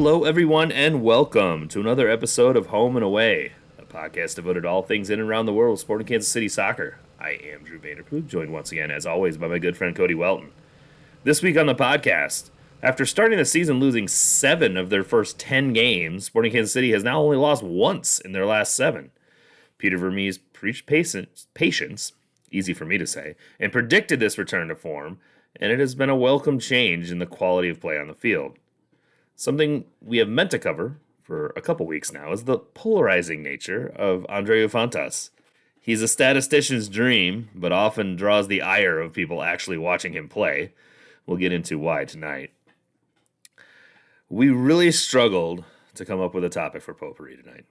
Hello, everyone, and welcome to another episode of Home and Away, a podcast devoted to all things in and around the world sporting Kansas City soccer. I am Drew Vanderpool, joined once again, as always, by my good friend Cody Welton. This week on the podcast, after starting the season losing seven of their first 10 games, Sporting Kansas City has now only lost once in their last seven. Peter Vermes preached patience, patience, easy for me to say, and predicted this return to form, and it has been a welcome change in the quality of play on the field. Something we have meant to cover for a couple weeks now is the polarizing nature of Andreu Fontas. He's a statistician's dream, but often draws the ire of people actually watching him play. We'll get into why tonight. We really struggled to come up with a topic for potpourri tonight.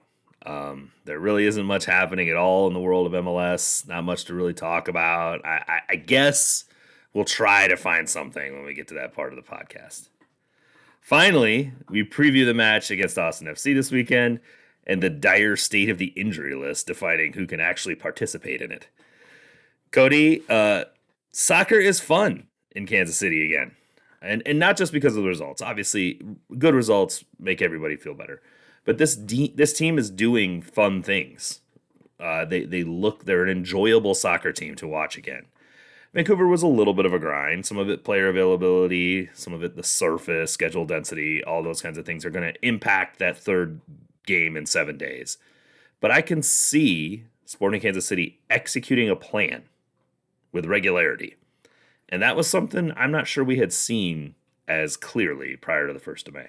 Um, there really isn't much happening at all in the world of MLS. Not much to really talk about. I, I, I guess we'll try to find something when we get to that part of the podcast. Finally, we preview the match against Austin FC this weekend and the dire state of the injury list, defining who can actually participate in it. Cody, uh, soccer is fun in Kansas City again and and not just because of the results. Obviously, good results make everybody feel better. But this de- this team is doing fun things. Uh, they they look they're an enjoyable soccer team to watch again. Vancouver was a little bit of a grind. Some of it player availability, some of it the surface, schedule density, all those kinds of things are going to impact that third game in seven days. But I can see Sporting Kansas City executing a plan with regularity and that was something I'm not sure we had seen as clearly prior to the 1st of May.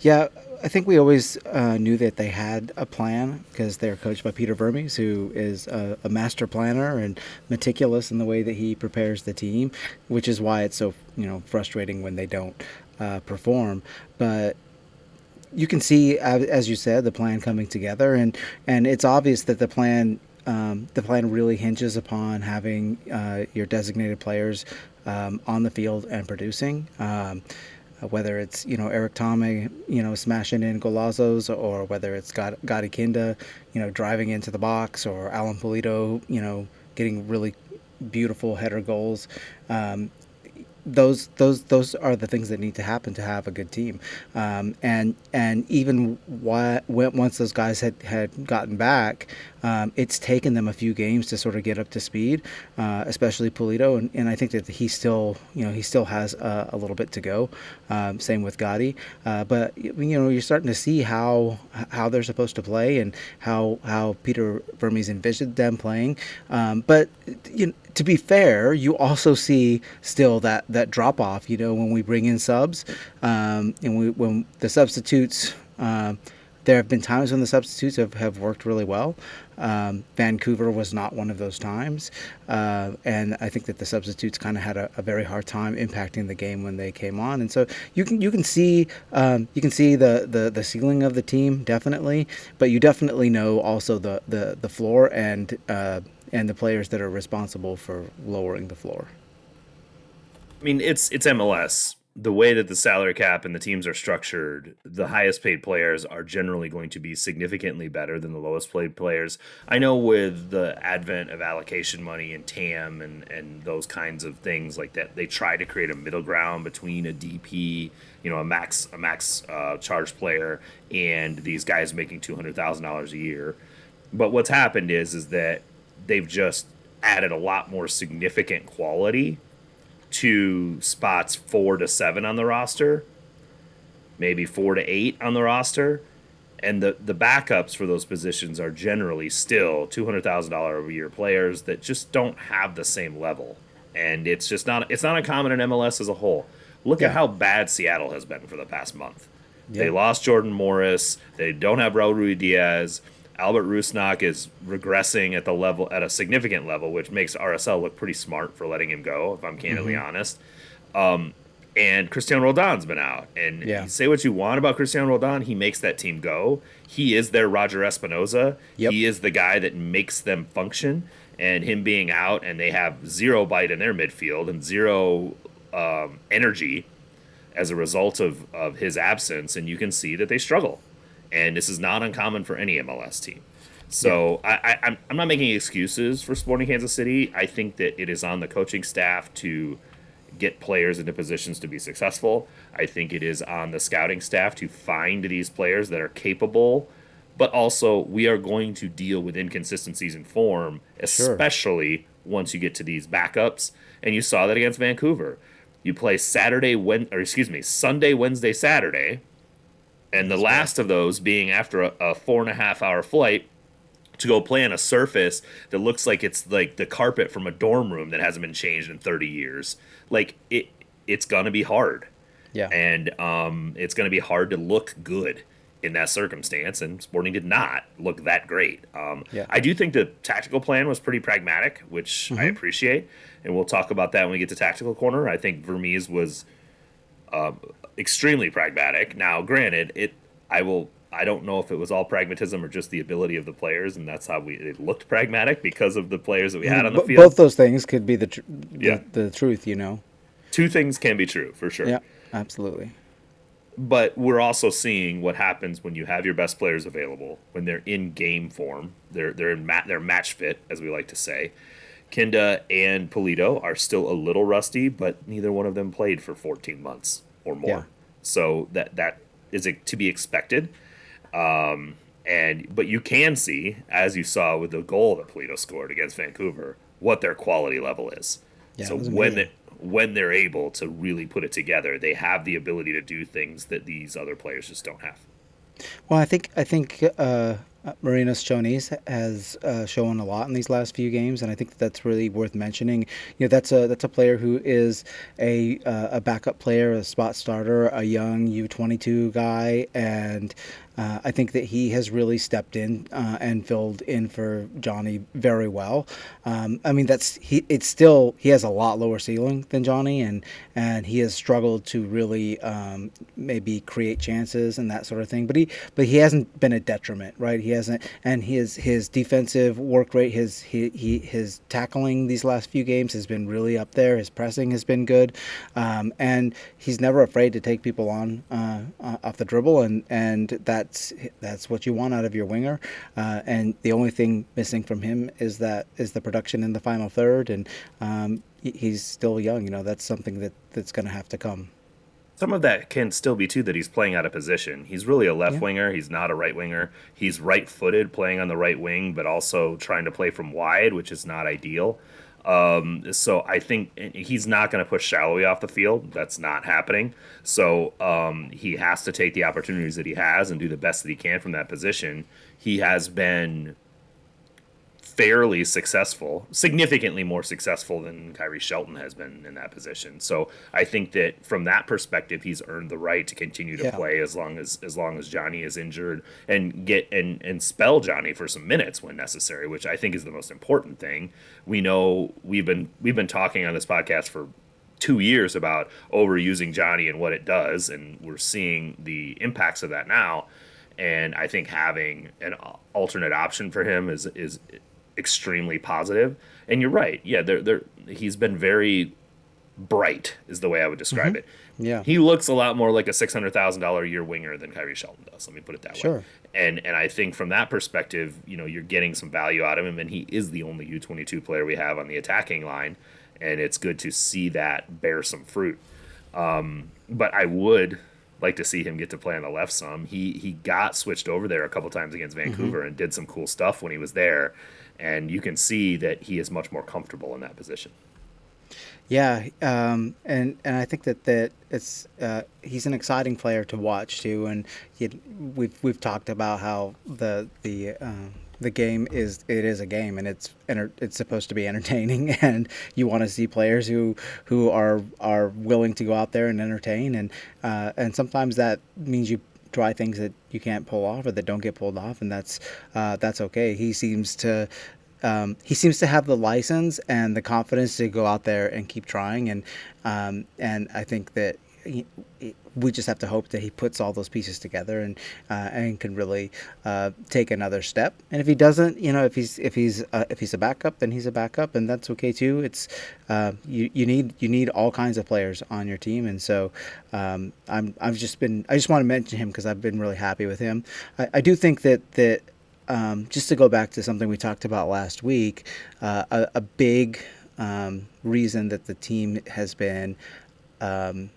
Yeah, I think we always uh, knew that they had a plan because they're coached by Peter Vermes, who is a, a, master planner and meticulous in the way that he prepares the team, which is why it's so you know frustrating when they don't uh, perform. But you can see, as you said, the plan coming together, and and it's obvious that the plan um, the plan really hinges upon having uh, your designated players um, on the field and producing. Um, whether it's you know Erik Thommy, you know smashing in golazos, or whether it's Gadi Kinda, you know driving into the box, or Alan Pulido, you know getting really beautiful header goals. Um, those those those are the things that need to happen to have a good team. Um, and and even once those guys had had gotten back, um, it's taken them a few games to sort of get up to speed, uh, especially Pulido, and, and I think that he still you know he still has a, a little bit to go. Um, same with Gadi, uh, but you know you're starting to see how how they're supposed to play and how how Peter Vermes envisioned them playing. Um, but you know, to be fair, you also see still that that drop off. You know, when we bring in subs, um, and we when the substitutes. Uh, there have been times when the substitutes have, have worked really well. Um, Vancouver was not one of those times, uh, and I think that the substitutes kind of had a, a, very hard time impacting the game when they came on. And so you can you can see um, you can see the, the the ceiling of the team definitely, but you definitely know also the the the floor and uh, and the players that are responsible for lowering the floor. I mean, it's it's MLS. The way that the salary cap and the teams are structured, the highest paid players are generally going to be significantly better than the lowest paid players. I know with the advent of allocation money and TAM and, and those kinds of things like that, they try to create a middle ground between a DP, you know, a max a max uh, charge player and these guys making two hundred thousand dollars a year. But what's happened is is that they've just added a lot more significant quality to spots four to seven on the roster, maybe four to eight on the roster. And the, the backups for those positions are generally still $200,000 a year players that just don't have the same level. And it's just not it's not uncommon in MLS as a whole. Look yeah. at how bad Seattle has been for the past month. Yeah. They lost Jordan Morris. They don't have Raul Ruidíaz. Albert Rusnak is regressing at the level at a significant level, which makes RSL look pretty smart for letting him go. If I'm candidly mm-hmm. honest, um, and Cristian Roldan's been out. And yeah. say what you want about Cristian Roldan, he makes that team go. He is their Roger Espinoza. Yep. He is the guy that makes them function. And him being out, and they have zero bite in their midfield and zero um, energy as a result of, of his absence, and you can see that they struggle and this is not uncommon for any MLS team. So yeah. I, I, I'm, I'm not making excuses for Sporting Kansas City. I think that it is on the coaching staff to get players into positions to be successful. I think it is on the scouting staff to find these players that are capable, but also we are going to deal with inconsistencies in form, especially sure. once you get to these backups. And you saw that against Vancouver. You play Saturday, when or excuse me, Sunday, Wednesday, Saturday, and the last of those being after a, a four and a half hour flight to go play on a surface that looks like it's like the carpet from a dorm room that hasn't been changed in 30 years. Like it it's gonna be hard. Yeah. And um, it's gonna be hard to look good in that circumstance and sporting did not look that great. Um, yeah. i do think the tactical plan was pretty pragmatic which mm-hmm. i appreciate and we'll talk about that when we get to tactical corner. I think vermes was uh, extremely pragmatic now granted it i will I don't know if it was all pragmatism or just the ability of the players, and that's how we it looked pragmatic because of the players that we had on the field. Both those things could be the tr- yeah. the, the truth, you know. Two things can be true for sure. Yeah, absolutely. But we're also seeing what happens when you have your best players available when they're in game form. They're they're in mat they're match fit, as we like to say. Kinda and Pulido are still a little rusty, but neither one of them played for 14 months or more. Yeah. So that that is to be expected. Um, and but you can see, as you saw with the goal that Pulido scored against Vancouver, what their quality level is. Yeah, so when they, when they're able to really put it together, they have the ability to do things that these other players just don't have. Well, I think I think uh, Marinos Tzionis has uh, shown a lot in these last few games, and I think that that's really worth mentioning. You know, that's a that's a player who is a uh, a backup player, a spot starter, a young U22 guy, and uh, I think that he has really stepped in uh, and filled in for Johnny very well. Um, I mean, that's he. It's still he has a lot lower ceiling than Johnny, and and he has struggled to really um, maybe create chances and that sort of thing. But he but he hasn't been a detriment, right? He hasn't, and his his defensive work rate, his he, he his tackling these last few games has been really up there. His pressing has been good, um, and he's never afraid to take people on uh, uh off the dribble, and and that that's that's what you want out of your winger. Uh, and the only thing missing from him is that is the production in the final third, and um, he's still young. You know, that's something that that's going to have to come. Some of that can still be too that he's playing out of position. He's really a left yeah. winger. He's not a right winger. He's right footed, playing on the right wing, but also trying to play from wide, which is not ideal. Um, so I think he's not going to push Salloi off the field. That's not happening. So um, he has to take the opportunities that he has and do the best that he can from that position. He has been fairly successful, significantly more successful than Khiry Shelton has been in that position. So I think that from that perspective, he's earned the right to continue to yeah. play as long as as long as Johnny is injured and get and and spell Johnny for some minutes when necessary, which I think is the most important thing. We know we've been we've been talking on this podcast for two years about oh, overusing Johnny and what it does, and we're seeing the impacts of that now. And I think having an alternate option for him is is extremely positive. And you're right. Yeah, they're, they're, he's been very bright, is the way I would describe mm-hmm. it. Yeah. He looks a lot more like a $600,000 a year winger than Khiry Shelton does. Let me put it that sure. way. And and I think from that perspective, you know, you're getting some value out of him, and he is the only U22 player we have on the attacking line, and it's good to see that bear some fruit. Um, but I would like to see him get to play on the left some. He he got switched over there a couple times against mm-hmm. Vancouver mm-hmm. and did some cool stuff when he was there and you can see that he is much more comfortable in that position. Yeah, um, and and I think that that it's uh, he's an exciting player to watch too, and he, we've we've talked about how the the uh, the game is it is a game and it's it's supposed to be entertaining and you want to see players who who are are willing to go out there and entertain and uh, and sometimes that means you try things that you can't pull off or that don't get pulled off, and that's uh, that's okay. He seems to um, he seems to have the license and the confidence to go out there and keep trying, and um, and I think that he, we just have to hope that he puts all those pieces together and uh, and can really uh, take another step. And if he doesn't, you know, if he's if he's uh, if he's a backup, then he's a backup, and that's okay too. It's uh, you you need you need all kinds of players on your team, and so um, I'm I've just been I just want to mention him because I've been really happy with him. I, I do think that that. Um, just to go back to something we talked about last week, uh, a, a big um, reason that the team has been um,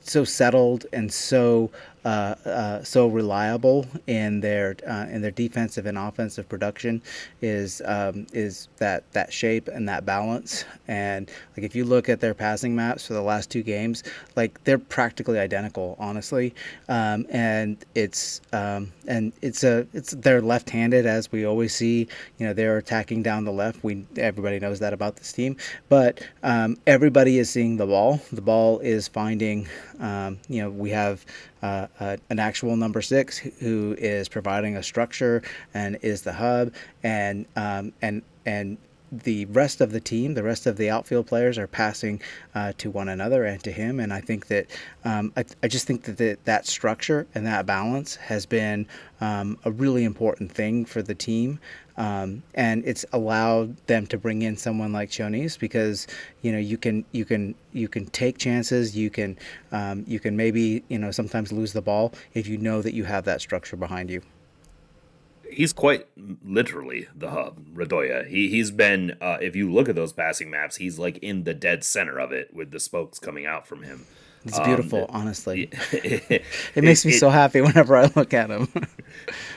so settled and so so reliable in their uh, in their defensive and offensive production is um, is that that shape and that balance. And like if you look at their passing maps for the last two games, like they're practically identical, honestly. Um, and it's um, and it's a it's they're left-handed as we always see. You know they're attacking down the left. We everybody knows that about this team, but um, everybody is seeing the ball. The ball is finding. Um, you know we have uh, uh, an actual number six who is providing a structure and is the hub, and um, and and the rest of the team, the rest of the outfield players are passing uh, to one another and to him. And I think that um, I, I, just think that the, that structure and that balance has been um, a really important thing for the team. Um, and it's allowed them to bring in someone like Tzionis because you know you can you can you can take chances you can um, you can maybe you know sometimes lose the ball if you know that you have that structure behind you he's quite literally the hub, Radoja. He he's been uh, if you look at those passing maps, he's like in the dead center of it with the spokes coming out from him. It's beautiful, um, honestly. it, it, makes me it, so happy whenever I look at him.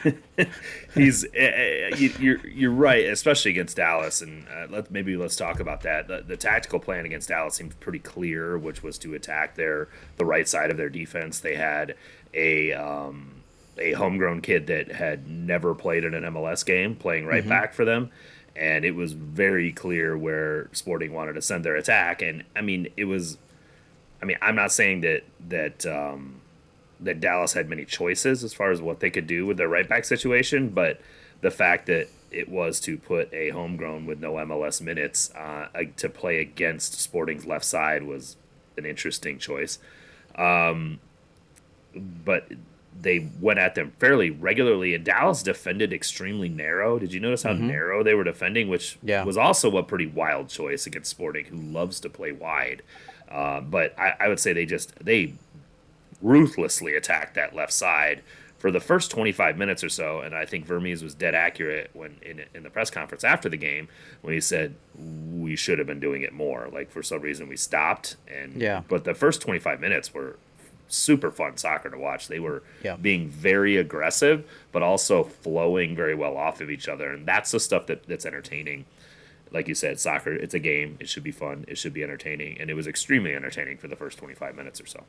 he's you, are you're, you're right, especially against Dallas, and uh, let maybe let's talk about that. The, the, tactical plan against Dallas seemed pretty clear, which was to attack their the right side of their defense. They had a um, a homegrown kid that had never played in an MLS game playing right mm-hmm. back for them. And it was very clear where Sporting wanted to send their attack. And I mean, it was, I mean, I'm not saying that, that, um, that Dallas had many choices as far as what they could do with their right back situation, but the fact that it was to put a homegrown with no MLS minutes uh, to play against Sporting's left side was an interesting choice. Um, but they went at them fairly regularly, and Dallas defended extremely narrow. Did you notice how mm-hmm. narrow they were defending? Which yeah. was also a pretty wild choice against Sporting, who loves to play wide. Uh, but I, I, would say they just they ruthlessly attacked that left side for the first 25 minutes or so. And I think Vermes was dead accurate when in in the press conference after the game when he said we should have been doing it more. Like for some reason we stopped. And yeah, but the first 25 minutes were super fun soccer to watch. They were yeah. being very aggressive, but also flowing very well off of each other, and that's the stuff that, that's entertaining. Like you said, soccer, it's a game. It should be fun. It should be entertaining, and it was extremely entertaining for the first twenty five minutes or so.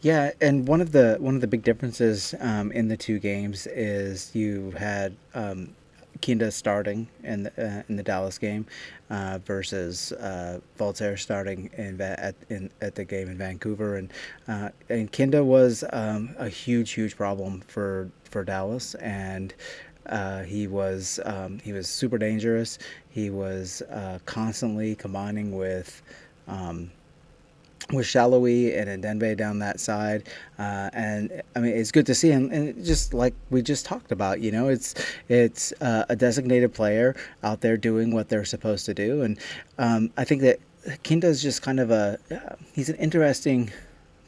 Yeah, and one of the one of the big differences um, in the two games is you had um, Kinda starting in the, uh, in the Dallas game uh, versus uh, Voltaire starting in, at in at the game in Vancouver, and uh, and Kinda was um, a huge huge problem for for Dallas, and uh, he was um, he was super dangerous. He was uh, constantly combining with. Um, with Salloi and Ndenbe down that side, uh, and I mean it's good to see him. And just like we just talked about, you know, it's it's uh, a designated player out there doing what they're supposed to do, and um, I think that Kinda is just kind of a uh, he's an interesting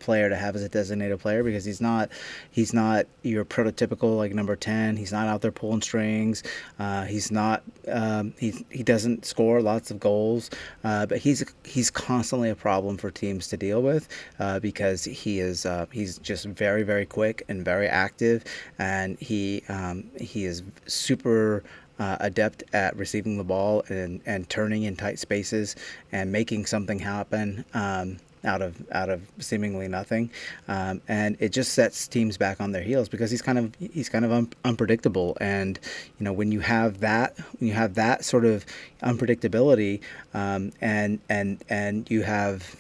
player to have as a designated player because he's not he's not your prototypical like number 10 he's not out there pulling strings. Uh, he's not um, he, he doesn't score lots of goals. Uh, but he's he's constantly a problem for teams to deal with uh, because he is uh, he's just very very quick and very active. And he um, he is super uh, adept at receiving the ball and, and turning in tight spaces and making something happen. Um, out of out of seemingly nothing, um, and it just sets teams back on their heels because he's kind of he's kind of un- unpredictable. And you know when you have that when you have that sort of unpredictability, um, and and and you have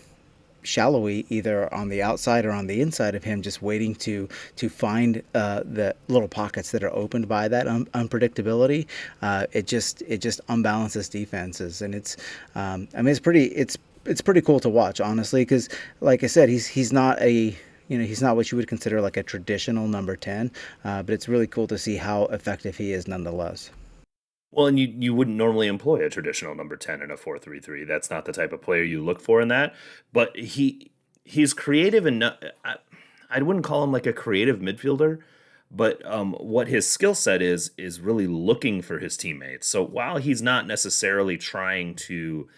Salloi either on the outside or on the inside of him, just waiting to to find uh, the little pockets that are opened by that un- unpredictability. Uh, it just it just unbalances defenses, and it's um, I mean it's pretty it's it's pretty cool to watch, honestly, because like I said, he's he's not a you know he's not what you would consider like a traditional number ten, uh, but it's really cool to see how effective he is nonetheless. Well, and you you wouldn't normally employ a traditional number ten in a four three three. That's not the type of player you look for in that. But he he's creative enough. I, I wouldn't call him like a creative midfielder, but um, what his skill set is is really looking for his teammates. So while he's not necessarily trying to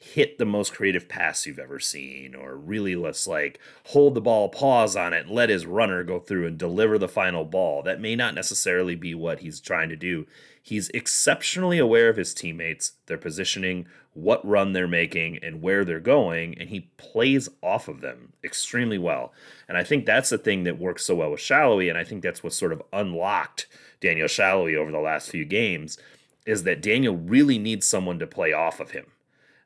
hit the most creative pass you've ever seen, or really let's like hold the ball, pause on it, let his runner go through and deliver the final ball. That may not necessarily be what he's trying to do. He's exceptionally aware of his teammates, their positioning, what run they're making, and where they're going, and he plays off of them extremely well. And I think that's the thing that works so well with Salloi, and I think that's what sort of unlocked Daniel Salloi over the last few games is that Daniel really needs someone to play off of him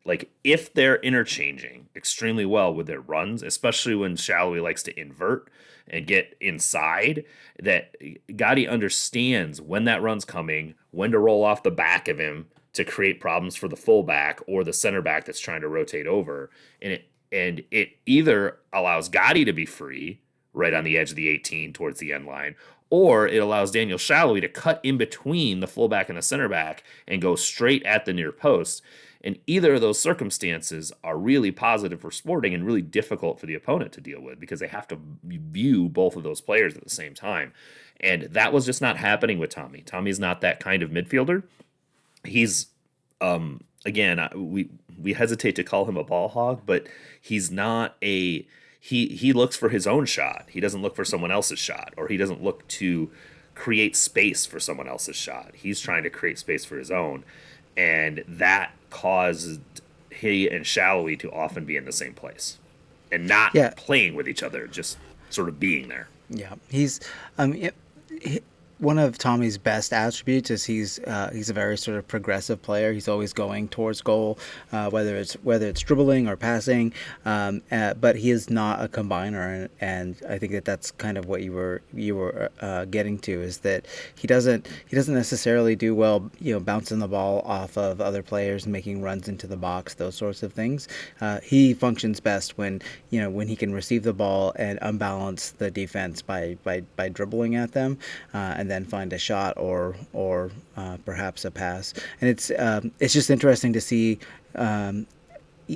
like if they're interchanging extremely well with their runs, especially when Salloi likes to invert and get inside, that Gadi understands when that run's coming, when to roll off the back of him to create problems for the fullback or the center back that's trying to rotate over. And it and it either allows Gadi to be free right on the edge of the 18 towards the end line, or it allows Daniel Salloi to cut in between the fullback and the center back and go straight at the near post. And either of those circumstances are really positive for Sporting and really difficult for the opponent to deal with because they have to view both of those players at the same time. And that was just not happening with Thommy. Thommy's not that kind of midfielder. He's um again, we we hesitate to call him a ball hog, but he's not a he he looks for his own shot. He doesn't look for someone else's shot or he doesn't look to create space for someone else's shot. He's trying to create space for his own and that caused he and Salloi to often be in the same place and not yeah. playing with each other, just sort of being there. Yeah, he's um, it, one of Thommy's best attributes is he's uh, he's a very sort of progressive player. He's always going towards goal, uh, whether it's whether it's dribbling or passing. Um, uh, but he is not a combiner, and, and, I think that that's kind of what you were you were uh, getting to is that he doesn't he doesn't necessarily do well, you know, bouncing the ball off of other players, and making runs into the box, those sorts of things. Uh, he functions best when you know when he can receive the ball and unbalance the defense by by by dribbling at them, uh, and then find a shot or or uh, perhaps a pass. And it's um, it's just interesting to see um,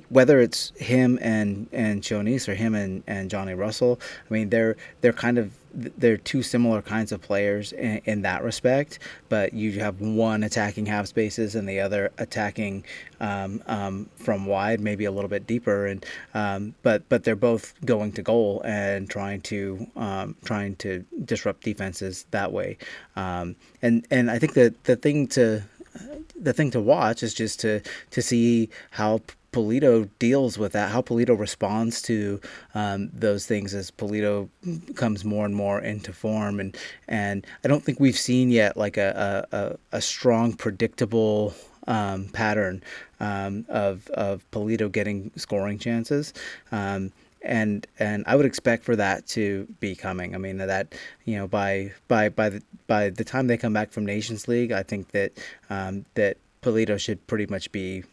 whether it's him and and Tzionis or him and, and Johnny Russell. I mean, they're they're kind of they're two similar kinds of players in, in, that respect, but you have one attacking half spaces and the other attacking um, um, from wide, maybe a little bit deeper. And um, but but they're both going to goal and trying to um, trying to disrupt defenses that way. Um, and and I think that the thing to the thing to watch is just to to see how Pulido deals with that, how Pulido responds to um, those things as Pulido comes more and more into form, and and I don't think we've seen yet like a a, a strong, predictable um, pattern um, of of Pulido getting scoring chances. Um, and and I would expect for that to be coming. I mean that you know by by by the by the time they come back from Nations League, I think that um, that Pulido should pretty much be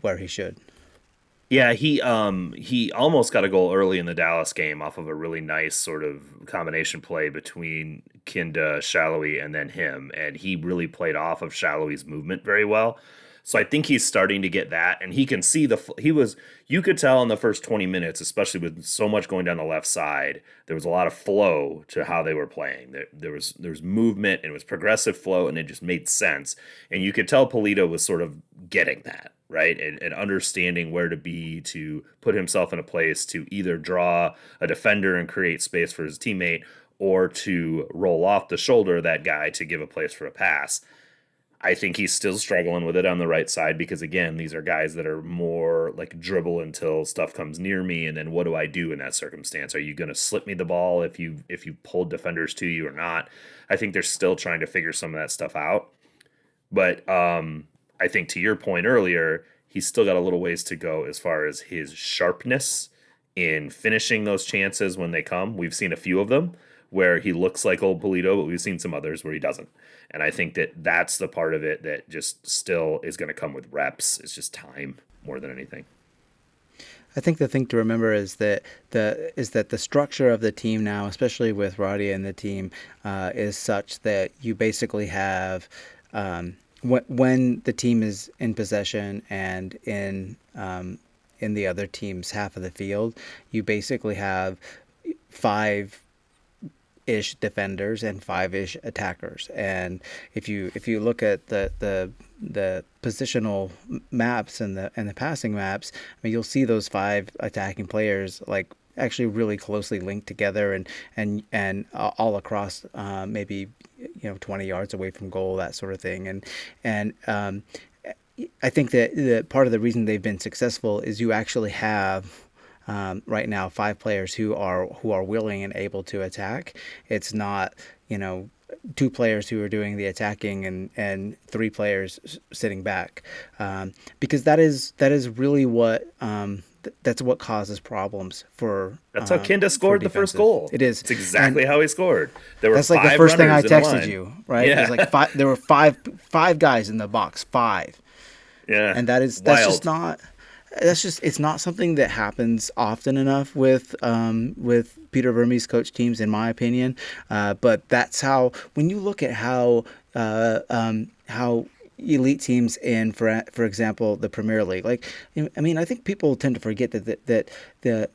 where he should. Yeah, he um he almost got a goal early in the Dallas game off of a really nice sort of combination play between Kinda, Salloi and then him, and he really played off of Salloi's movement very well. So I think he's starting to get that, and he can see the. He was you could tell in the first twenty minutes, especially with so much going down the left side, there was a lot of flow to how they were playing. There, there was there was movement and it was progressive flow, and it just made sense. And you could tell Pulido was sort of getting that right and, and understanding where to be to put himself in a place to either draw a defender and create space for his teammate or to roll off the shoulder of that guy to give a place for a pass I think he's still struggling with it on the right side because again, these are guys that are more like dribble until stuff comes near me, and then what do I do in that circumstance? Are you going to slip me the ball if you if you pulled defenders to you or not? I think they're still trying to figure some of that stuff out. But um, I think to your point earlier, he's still got a little ways to go as far as his sharpness in finishing those chances when they come. We've seen a few of them where he looks like old Pulido, but we've seen some others where he doesn't. And I think that that's the part of it that just still is going to come with reps. It's just time more than anything. I think the thing to remember is that the is that the structure of the team now, especially with Roddy and the team, uh, is such that you basically have um, when the team is in possession and in um, in the other team's half of the field, you basically have five ish defenders and five ish attackers. And if you if you look at the the the positional maps and the and the passing maps, I mean, you'll see those five attacking players like actually really closely linked together and and and uh, all across uh, maybe you know 20 yards away from goal that sort of thing and and um, I think that the part of the reason they've been successful is you actually have um, right now five players who are who are willing and able to attack. It's not you know two players who are doing the attacking and and three players sitting back um, because that is that is really what um, th- that's what causes problems for. That's how um, Kinda scored the first goal. It is. It's exactly and how he scored. There were that's like the first thing I texted you, right? Yeah. It was like five, there were five five guys in the box, five. Yeah. And that is that's Wild. just not that's just it's not something that happens often enough with um, with Peter Vermes coach teams, in my opinion. Uh, but that's how when you look at how uh, um, how elite teams in for for example the Premier League, like I mean, I think people tend to forget that that, that the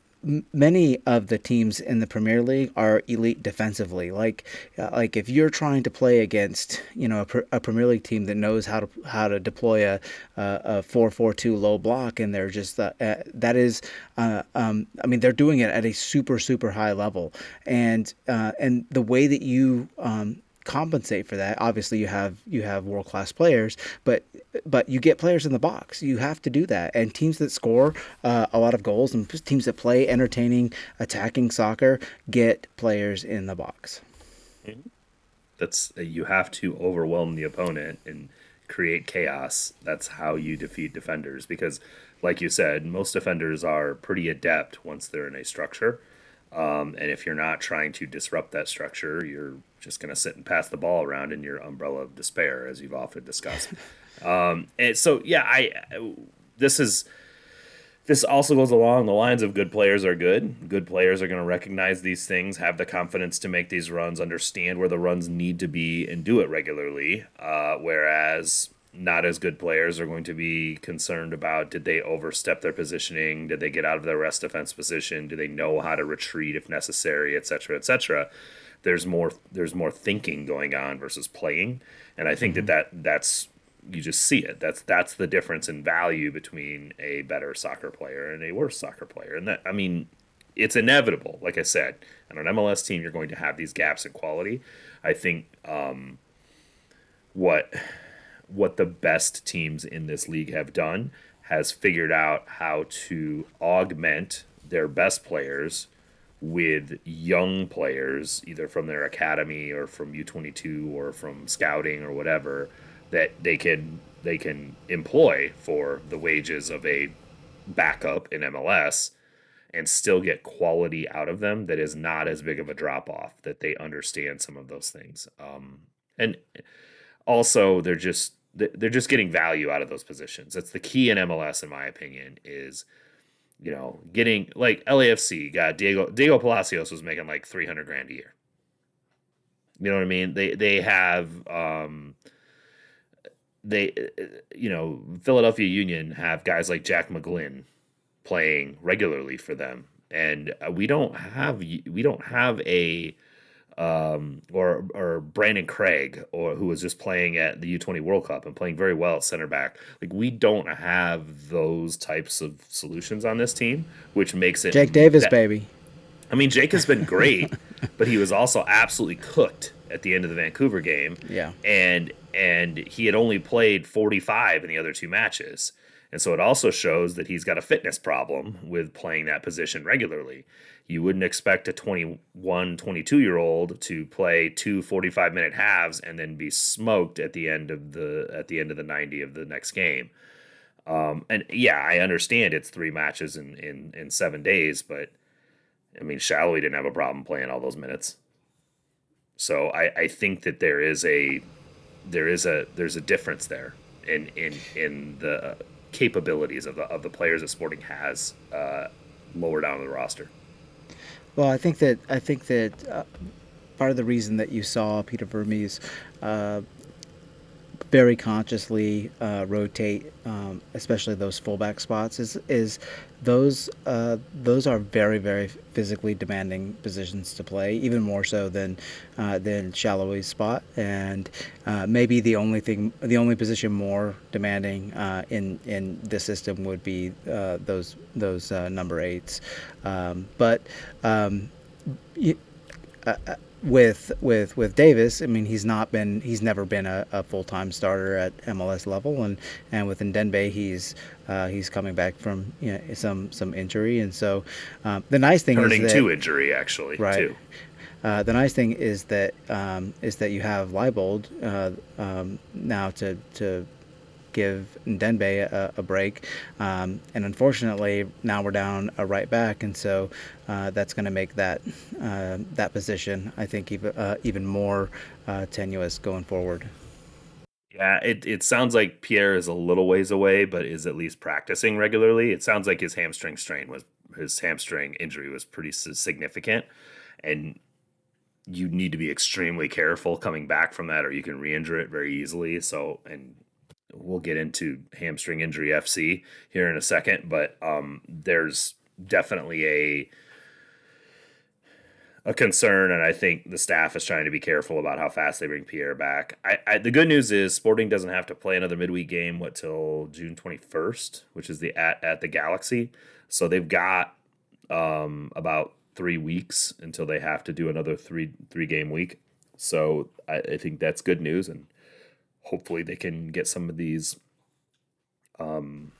many of the teams in the Premier League are elite defensively. Like, uh, like if you're trying to play against, you know, a, a, Premier League team that knows how to how to deploy a a four four two low block, and they're just uh, uh, that is, uh, um, I mean, they're doing it at a super super high level, and uh, and the way that you um, compensate for that. Obviously, you have you have world class players, but but you get players in the box. You have to do that. And teams that score uh, a lot of goals and teams that play entertaining, attacking soccer get players in the box. That's you have to overwhelm the opponent and create chaos. That's how you defeat defenders because, like you said, most defenders are pretty adept once they're in a structure. Um, and if you're not trying to disrupt that structure, you're just going to sit and pass the ball around in your umbrella of despair, as you've often discussed. um, and so, yeah, I this is this also goes along the lines of good players are good. Good players are going to recognize these things, have the confidence to make these runs, understand where the runs need to be, and do it regularly. Uh, whereas not as good players are going to be concerned about did they overstep their positioning did they get out of their rest defense position do they know how to retreat if necessary etc etc there's more there's more thinking going on versus playing. And i think mm-hmm. that, that that's you just see it. That's that's the difference in value between a better soccer player and a worse soccer player. And that i mean it's inevitable. Like i said on an mls team you're going to have these gaps in quality. I think um, what what the best teams in this league have done has figured out how to augment their best players with young players, either from their academy or from U22 or from scouting or whatever, that they can they can employ for the wages of a backup in MLS and still get quality out of them that is not as big of a drop off that they understand some of those things. Um, and also they're just they're just getting value out of those positions. That's the key in MLS, in my opinion, is you know getting like LAFC got Diego Diego Palacios was making like three hundred grand a year. You know what I mean? They they have um, they you know Philadelphia Union have guys like Jack McGlynn playing regularly for them, and we don't have we don't have a um, or or Brandan Craig, or who was just playing at the U20 World Cup and playing very well at center back. Like we don't have those types of solutions on this team, which makes it Jake Davis, that, baby. I mean, Jake has been great, but he was also absolutely cooked at the end of the Vancouver game. Yeah, and and he had only played 45 in the other two matches. And so it also shows that he's got a fitness problem with playing that position regularly you wouldn't expect a 21, 22 year old to play two 45 minute halves and then be smoked at the end of the at the end of the 90 of the next game. Um, and yeah, I understand it's three matches in, in, in seven days, but I mean, Sallói didn't have a problem playing all those minutes. So I, I think that there is a there is a there's a difference there in in in the capabilities of the of the players that Sporting has uh, lower down the roster. Well, I think that I think that uh, part of the reason that you saw Peter Vermes uh, very consciously uh, rotate, um, especially those fullback spots, is is those uh, those are very very physically demanding positions to play, even more so than uh, than Salloi's spot, and uh, maybe the only thing, the only position more demanding uh, in in this system would be uh, those those number eights, um, but. Um, you, with with with Davis, I mean, he's not been he's never been a, a full time starter at MLS level, and and with Ndenbe, he's uh, he's coming back from you know, some some injury, and so um, the nice thing turning is that, to injury actually right. too. Uh, the nice thing is that um, is that you have Leibold uh, um, now to to give Ndenbe a, a break. Um, and unfortunately, now we're down a right back, and so uh, that's going to make that uh, that position, I think, even uh, even more uh, tenuous going forward. Yeah, it, it sounds like Pierre is a little ways away, but is at least practicing regularly. It sounds like his hamstring strain was his hamstring injury was pretty significant, and you need to be extremely careful coming back from that, or you can re-injure it very easily. So, and we'll get into hamstring injury FC here in a second, but um, there's definitely a a concern, and I think the staff is trying to be careful about how fast they bring Pierre back. I, I, the good news is Sporting doesn't have to play another midweek game what till June twenty first, which is the at at the Galaxy. So they've got um, about three weeks until they have to do another three three game week. So I, I think that's good news, and hopefully they can get some of these um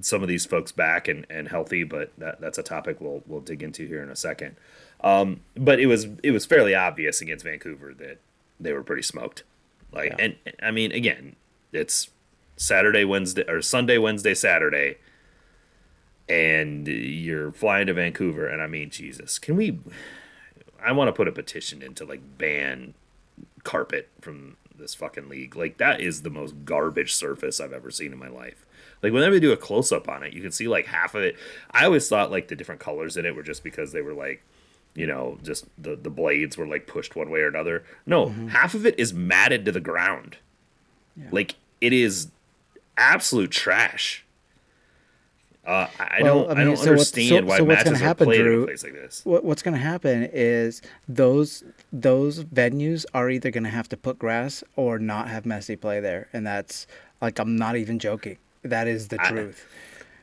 some of these folks back and, and healthy, but that, that's a topic we'll we'll dig into here in a second. Um, but it was it was fairly obvious against Vancouver that they were pretty smoked. Like, yeah. and I mean, again, it's Saturday, Wednesday, or Sunday, Wednesday, Saturday, and you're flying to Vancouver. And I mean, Jesus, can we? I want to put a petition into like ban carpet from this fucking league. Like that is the most garbage surface I've ever seen in my life. Like whenever they do a close up on it, you can see like half of it. I always thought like the different colors in it were just because they were like, you know, just the the blades were like pushed one way or another. No, mm-hmm. half of it is matted to the ground. Yeah. Like it is absolute trash. Uh, I well, don't. I, mean, I don't so understand what, so, why so matches happen, are played Drew, in a place like this. What, what's going to happen is those those venues are either going to have to put grass or not have Messi play there, and that's like I'm not even joking. That is the truth.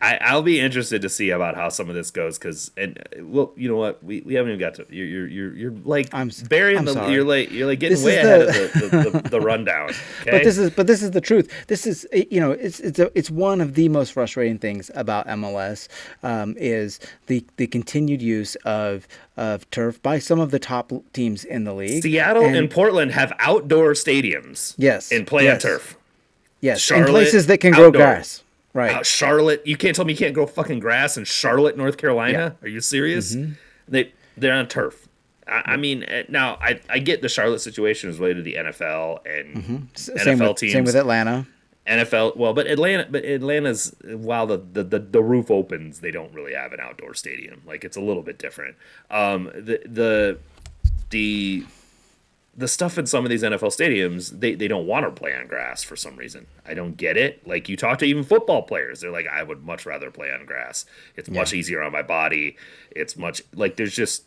I, I'll be interested to see about how some of this goes because and well you know what we, we haven't even got to you're you're you're, you're like I'm burying I'm the sorry. you're like you're like getting this way ahead the, of the, the, the, the rundown. Okay? But this is but this is the truth. This is you know it's it's a, it's one of the most frustrating things about MLS um, is the the continued use of of turf by some of the top teams in the league. Seattle and, and Portland have outdoor stadiums. Yes, and play yes. on turf. Yes, Charlotte, in places that can outdoor. grow grass. Right. Charlotte, you can't tell me you can't grow fucking grass in Charlotte, North Carolina. Yeah. Are you serious? Mm-hmm. They they're on turf. I, I, mean, eh, now I, I get the Charlotte situation is related to the NFL and mm-hmm. NFL same with, teams. Same with Atlanta. NFL, well, but Atlanta, but Atlanta's while the, the, the, the, roof opens, they don't really have an outdoor stadium. Like it's a little bit different. Um, the the the the stuff in some of these NFL stadiums, they, they don't want to play on grass for some reason. I don't get it. Like you talk to even football players, they're like, I would much rather play on grass. It's yeah. much easier on my body. It's much like there's just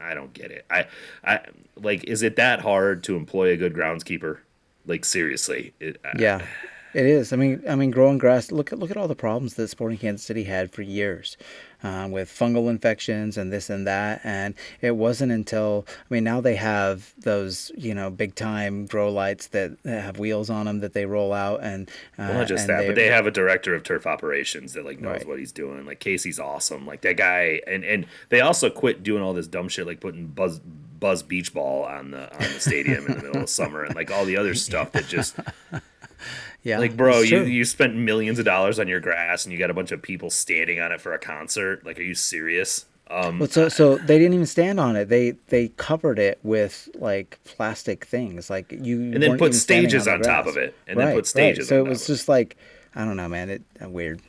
I don't get it. I I like is it that hard to employ a good groundskeeper? Like seriously. It, yeah. It is. I mean, I mean, growing grass. Look at look at all the problems that Sporting Kansas City had for years um, with fungal infections and this and that. And it wasn't until I mean now they have those you know big time grow lights that, have wheels on them that they roll out and uh, well, not just that, but they have a director of turf operations that like knows right. what he's doing. Like Casey's awesome. Like that guy, and and they also quit doing all this dumb shit like putting buzz buzz beach ball on the on the stadium in the middle of summer and like all the other stuff that just yeah. Like, bro, you, you spent millions of dollars on your grass and you got a bunch of people standing on it for a concert. Like, are you serious? Um, well, so so they didn't even stand on it. They they covered it with like plastic things, like you. And then put stages on, on top of it, and right, then put stages. Right. So it was just like, I don't know, man. It uh, weird.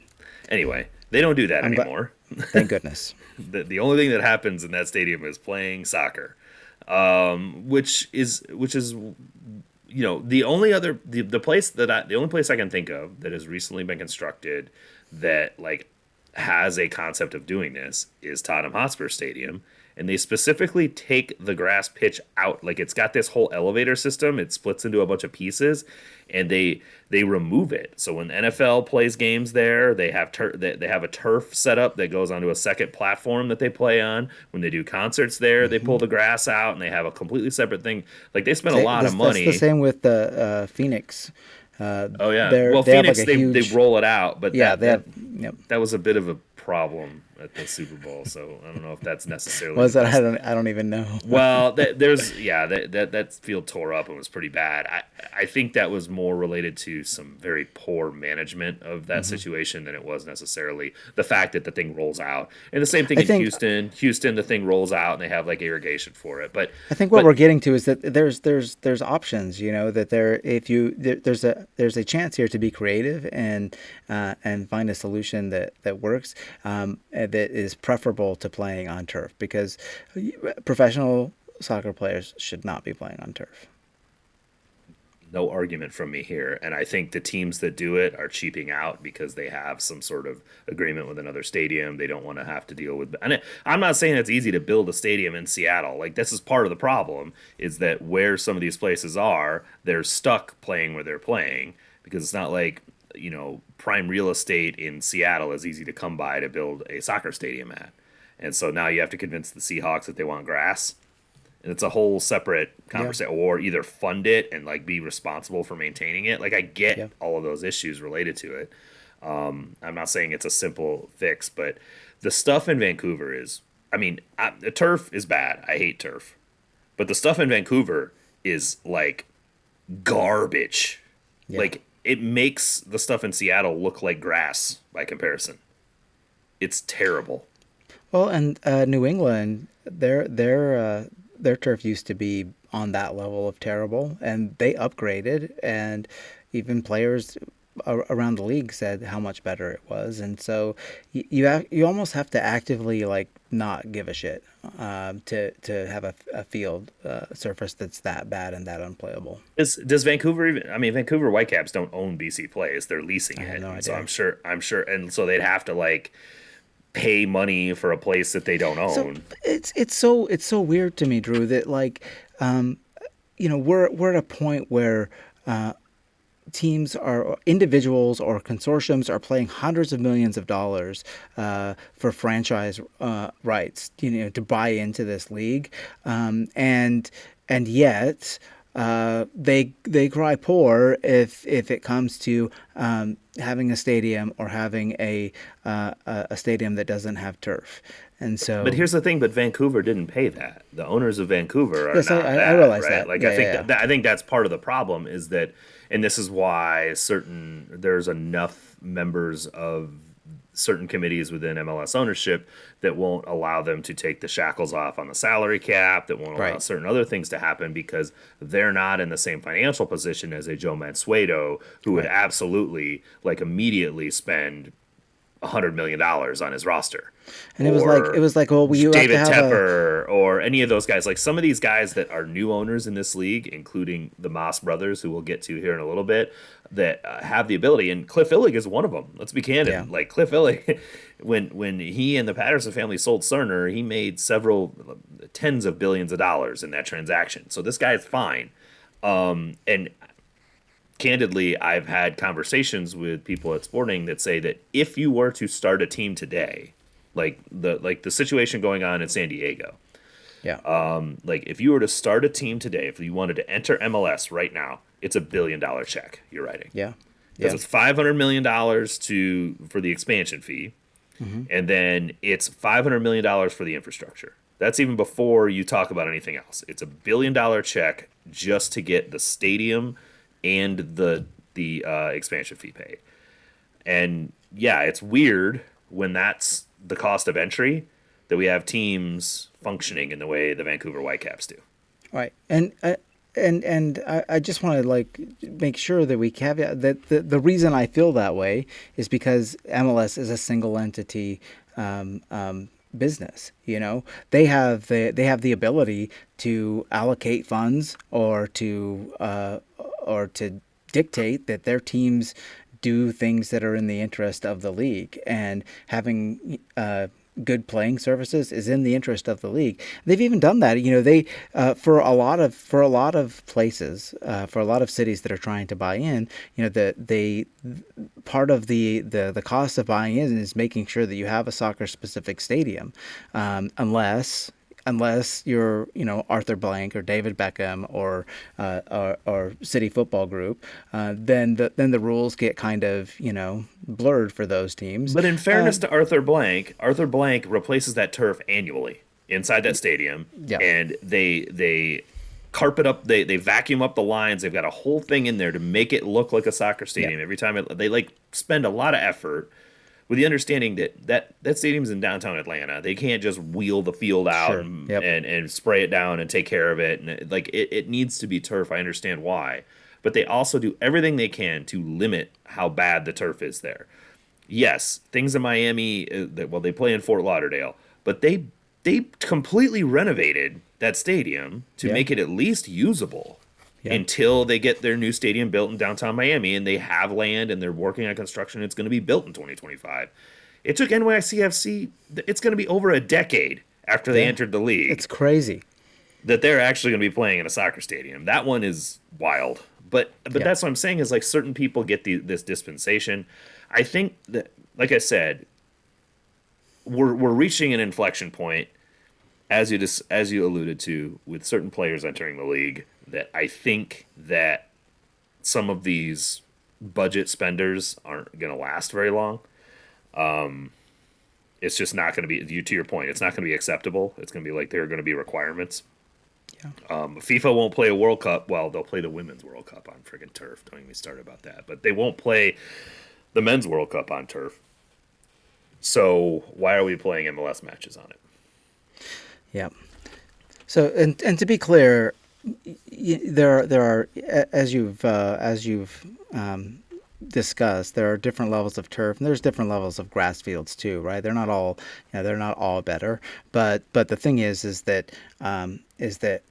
Anyway, they don't do that I'm anymore. thank goodness. the the only thing that happens in that stadium is playing soccer, um, which is which is you know, the only other the, the place that I the only place I can think of that has recently been constructed that like has a concept of doing this is Tottenham Hotspur Stadium and they specifically take the grass pitch out. Like it's got this whole elevator system. It splits into a bunch of pieces and they they remove it. So when NFL plays games there they have tur- they, they have a turf set up that goes onto a second platform that they play on. When they do concerts there they pull the grass out and they have a completely separate thing. Like they spend a lot that's, of money That's the same with the uh, Phoenix. Uh, oh yeah. well Phoenix like, they, huge- they roll it out but yeah, that, that, have. Yep. that was a bit of a problem at the Super Bowl so I don't know if that's necessarily Was that? I don't. I don't even know. well, th- there's yeah, that, that that field tore up and was pretty bad. I I think that was more related to some very poor management of Mm-hmm. that situation than it was necessarily the fact that the thing rolls out. And the same thing I in think- Houston. Houston, the thing rolls out and they have like irrigation for it. But I think what but- we're getting to is that there's there's there's options. You know that there if you there, there's a there's a chance here to be creative and uh, and find a solution that that works um, and that is preferable to playing on turf because uh, professional soccer players should not be playing on turf. no argument from me here. And I think the teams that do it are cheaping out because they have some sort of agreement with another stadium. They don't want to have to deal with. And I'm not saying it's easy to build a stadium in Seattle. Like this is part of the problem is that where some of these places are, they're stuck playing where they're playing because it's not like you know prime real estate in Seattle is easy to come by to build a soccer stadium at. And so now you have to convince the Seahawks that they want grass. And it's a whole separate conversation or either fund it and like be responsible for maintaining it. Like i get Yeah. all of those issues related to it. Um, i'm not saying it's a simple fix but the stuff in vancouver is i mean I, the turf is bad. I hate turf. But the stuff in vancouver is like garbage. Like it makes the stuff in seattle look like grass by comparison. It's terrible. Well, and uh, New England, their their uh, their turf used to be on that level of terrible, and they upgraded, and even players around the league said how much better it was, and so you you, you almost have to actively like not give a shit um, to to have a, a field uh, surface that's that bad and that unplayable. Does does Vancouver even? I mean, Vancouver Whitecaps don't own BC Place; they're leasing it. no so. I'm sure, I'm sure, and so they'd have to like pay money for a place that they don't own. So it's it's so it's so weird to me, Drew, that like, um, you know, we're we're at a point where uh, teams are individuals or consortiums are playing hundreds of millions of dollars uh, for franchise uh, rights, you know, to buy into this league, um, and and yet. Uh, they they cry poor if if it comes to um, having a stadium or having a uh, a stadium that doesn't have turf, and so. but here's the thing: but Vancouver didn't pay that. The owners of Vancouver are Yes, I- not I- I realize right? that. Like Yeah, I think yeah, that, that- I think that's part of the problem is that, and this is why certain there's enough members of certain committees within MLS ownership that won't allow them to take the shackles off on the salary cap, that won't allow certain other things to happen because they're not in the same financial position as a Joe Mansueto, who would absolutely like immediately spend hundred million dollars on his roster. And it was like it was like, well, we have David have a, Tepper or any of those guys. Like some of these guys that are new owners in this league, including the Mas brothers, who we'll get to here in a little bit, that uh, have the ability. And Cliff Illig is one of them. Let's be candid. Yeah. Like Cliff Illig, when when he and the Patterson family sold Cerner, he made several tens of billions of dollars in that transaction. So this guy is fine. Um, and candidly, I've had conversations with people at Sporting that say that if you were to start a team today, like the like the situation going on in San Diego, yeah, um, like if you were to start a team today, if you wanted to enter MLS right now, it's a billion dollar check you're writing. yeah, Because yeah, it's five hundred million dollars to for the expansion fee, Mm-hmm. and then it's five hundred million dollars for the infrastructure. That's even before you talk about anything else. It's a billion dollar check just to get the stadium and the the uh, expansion fee paid. And yeah, it's weird when that's the cost of entry that we have teams functioning in the way the Vancouver Whitecaps do. right. And uh, and and I, I just want to like make sure that we caveat that the the reason I feel that way is because MLS is a single entity. Um, um, business you know they have the they have the ability to allocate funds or to uh, or to dictate that their teams do things that are in the interest of the league and having uh, good playing surfaces is in the interest of the league. They've even done that. You know, they uh, for a lot of for a lot of places, uh, for a lot of cities that are trying to buy in, you know, that they part of the, the the cost of buying in is making sure that you have a soccer specific stadium, um, unless unless you're you know Arthur Blank or David Beckham or uh, or, or, City Football Group, uh, then the then the rules get kind of you know blurred for those teams. But in fairness uh, to Arthur Blank, Arthur Blank replaces that turf annually inside that stadium, yeah. and they they carpet up they they vacuum up the lines they've got a whole thing in there to make it look like a soccer stadium yeah. every time it, they like spend a lot of effort with the understanding that that that stadium's in downtown Atlanta. They can't just wheel the field out sure. and, yep. and, and spray it down and take care of it. And it, like it, it needs to be turf. I understand why, but they also do everything they can to limit how bad the turf is there. Yes, things in Miami. Uh, well, they play in Fort Lauderdale, but they they completely renovated that stadium to yep. make it at least usable yeah. until they get their new stadium built in downtown Miami and they have land and they're working on construction. It's going to be built in 2025. It took NYCFC, it's going to be over a decade after they yeah. entered the league. It's crazy. That they're actually going to be playing in a soccer stadium. That one is wild. But but yeah. that's what I'm saying is like certain people get the, this dispensation. I think that, like I said, we're we're reaching an inflection point, as you just as you alluded to, with certain players entering the league that I think that some of these budget spenders aren't going to last very long. Um, it's just not going to be you to your point. It's not going to be acceptable. It's going to be like there are going to be requirements. Yeah. Um, FIFA won't play a World Cup. Well, they'll play the Women's World Cup on friggin' turf. Don't even me start about that. But they won't play the Men's World Cup on turf. So why are we playing MLS matches on it? Yeah. So and and to be clear, there are there are as you've uh, as you've um, discussed there are different levels of turf and there's different levels of grass fields too right they're not all you know, they're not all better but but the thing is is that um, is that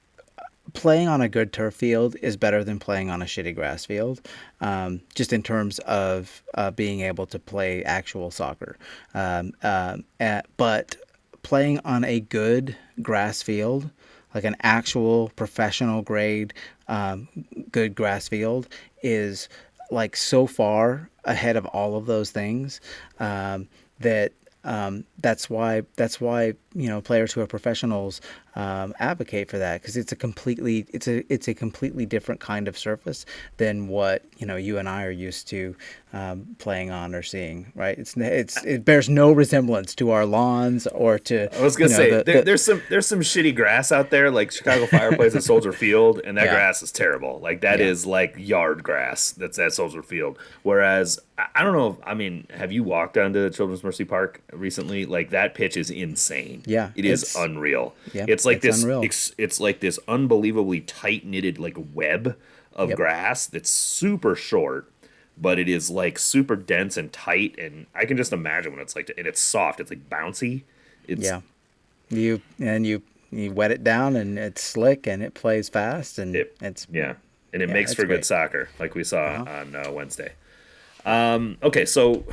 playing on a good turf field is better than playing on a shitty grass field, um, just in terms of uh, being able to play actual soccer. Um, uh, at, but playing on a good grass field like an actual professional grade um, good grass field is like so far ahead of all of those things um, that um, that's why that's why you know players who are professionals um, advocate for that because it's a completely it's a it's a completely different kind of surface than what you know you and I are used to um, playing on or seeing. Right? It's it's it bears no resemblance to our lawns or to. I was gonna you know, say the, there, the, there's some there's some shitty grass out there like Chicago Fire plays at Soldier Field and that yeah. grass is terrible. Like that yeah. is like yard grass that's at Soldier Field. Whereas I don't know. If, I mean, have you walked onto the Children's Mercy Park recently? Like that pitch is insane. Yeah, it is unreal. Yeah, it's like it's this. It's, it's, like this unbelievably tight knitted like web of yep. grass that's super short, but it is like super dense and tight. And I can just imagine when it's like and it's soft. It's like bouncy. It's, yeah, you and you you wet it down and it's slick and it plays fast and it, it's yeah and it yeah, makes for great. good soccer like we saw uh-huh. on uh, Wednesday. Um, okay, so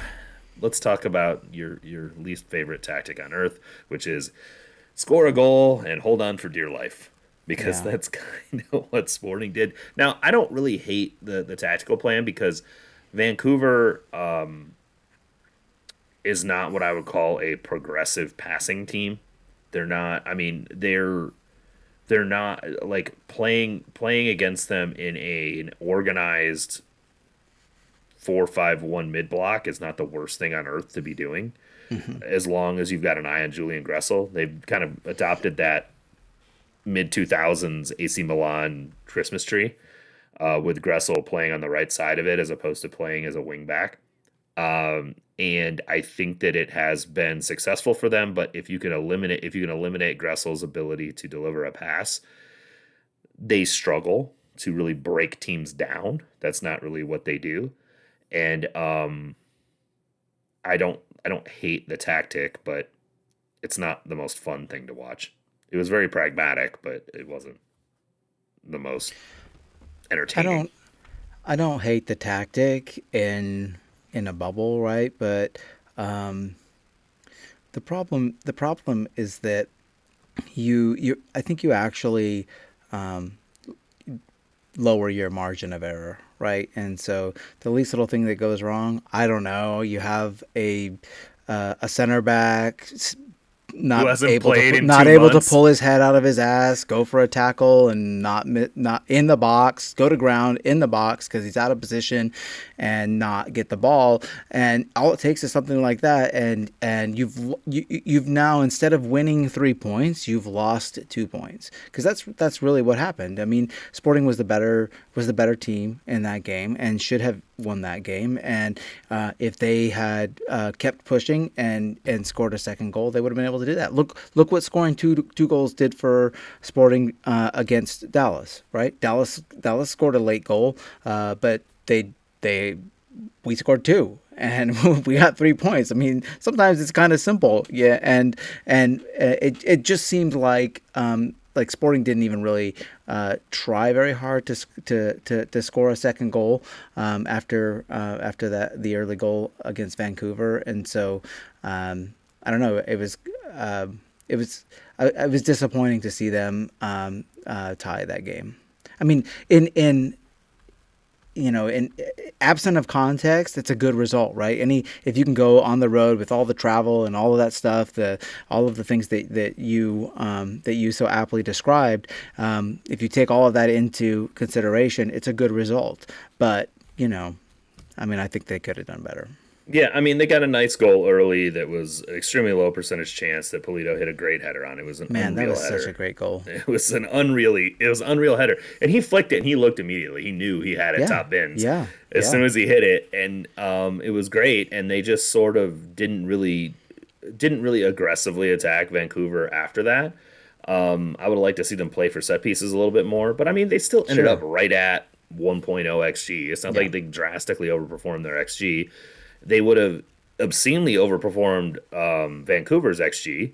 let's talk about your your least favorite tactic on earth, which is score a goal and hold on for dear life because yeah. that's kind of what Sporting did. Now, I don't really hate the the tactical plan because Vancouver um, is not what I would call a progressive passing team. They're not. I mean, they're they're not like playing playing against them in a an organized four five one mid block is not the worst thing on earth to be doing. Mm-hmm. As long as you've got an eye on Julian Gressel, they've kind of adopted that mid two thousands AC Milan Christmas tree, uh, with Gressel playing on the right side of it as opposed to playing as a wing back. Um, and I think that it has been successful for them. But if you can eliminate if you can eliminate Gressel's ability to deliver a pass, they struggle to really break teams down. That's not really what they do and um, I don't I don't hate the tactic, but it's not the most fun thing to watch. It was very pragmatic, but it wasn't the most entertaining. I don't I don't hate the tactic in in a bubble, right? But um, the problem the problem is that you you I think you actually um, lower your margin of error, right? And so the least little thing that goes wrong, I don't know. You have a uh, a center back not able to, not able months. to pull his head out of his ass, go for a tackle, and not not in the box, go to ground in the box because he's out of position, and not get the ball. And all it takes is something like that, and and you've you, you've now instead of winning three points, you've lost two points because that's that's really what happened. I mean, Sporting was the better was the better team in that game and should have won that game. And uh, if they had uh, kept pushing and and scored a second goal, they would have been able to do that. Look look what scoring two two goals did for Sporting uh, against Dallas. Right, Dallas Dallas scored a late goal, uh, but they they we scored two and we got three points. I mean, sometimes it's kind of simple, yeah. And and uh, it it just seemed like um, like Sporting didn't even really uh, try very hard to, to to to score a second goal um, after uh, after that the early goal against Vancouver, and so um, I don't know. It was uh, it was it was disappointing to see them um, uh, tie that game. I mean, in in you know, in absent of context, it's a good result, right? Any if you can go on the road with all the travel and all of that stuff, the all of the things that that you um, that you so aptly described, um, if you take all of that into consideration, it's a good result. But you know, I mean, I think they could have done better. Yeah, I mean they got a nice goal early that was an extremely low percentage chance that Pulido hit a great header on. It was an man, that was header. such a great goal. It was an unreally, it was unreal header, and he flicked it and he looked immediately. He knew he had it yeah. top bins. Yeah, as yeah. soon as he hit it, and um, it was great. And they just sort of didn't really, didn't really aggressively attack Vancouver after that. Um, I would like to see them play for set pieces a little bit more, but I mean they still ended sure. up right at 1.0 xG. It's not yeah. like they drastically overperformed their xG. They would have obscenely overperformed um, Vancouver's xG.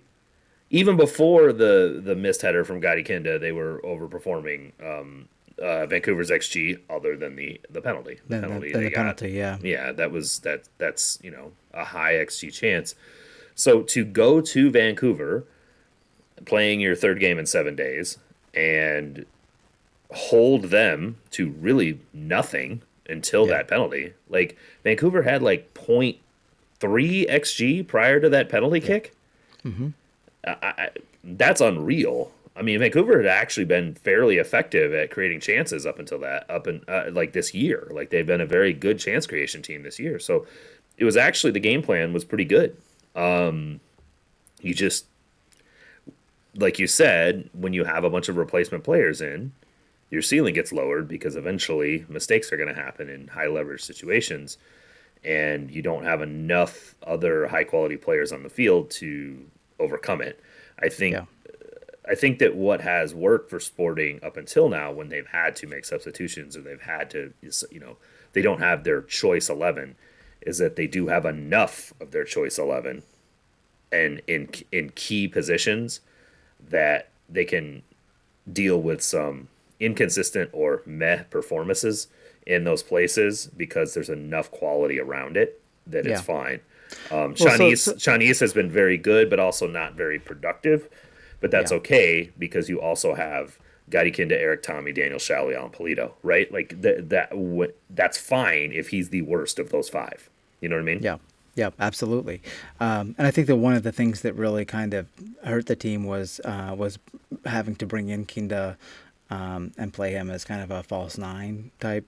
Even before the the missed header from Gadi Kinda, they were overperforming um, uh, Vancouver's xG, other than the the penalty. The, penalty, the, the penalty, yeah, yeah, that was that. That's you know a high xG chance. So to go to Vancouver, playing your third game in seven days, and hold them to really nothing until yeah. that penalty. Like Vancouver had like point three xG prior to that penalty yeah. kick. Mm-hmm. I, I, that's unreal. I mean, Vancouver had actually been fairly effective at creating chances up until that, up in uh, like this year. Like they've been a very good chance creation team this year. So it was actually the game plan was pretty good. Um, you just, like you said, when you have a bunch of replacement players in, your ceiling gets lowered because eventually mistakes are going to happen in high leverage situations and you don't have enough other high quality players on the field to overcome it. I think yeah. Uh, I think that what has worked for Sporting up until now, when they've had to make substitutions or they've had to, you know, they don't have their choice eleven, is that they do have enough of their choice eleven, and in in key positions that they can deal with some inconsistent or meh performances in those places because there's enough quality around it that it's fine. Um, well, Tzionis so, so, Tzionis has been very good, but also not very productive. But that's yeah. okay because you also have Gadi Kinda, Erik Thommy, Daniel Salloi, and Pulido, right? Like th- that. W- that's fine if he's the worst of those five. You know what I mean? Yeah. Yeah, absolutely. Um, and I think that one of the things that really kind of hurt the team was uh, was having to bring in Kinda um, and play him as kind of a false nine type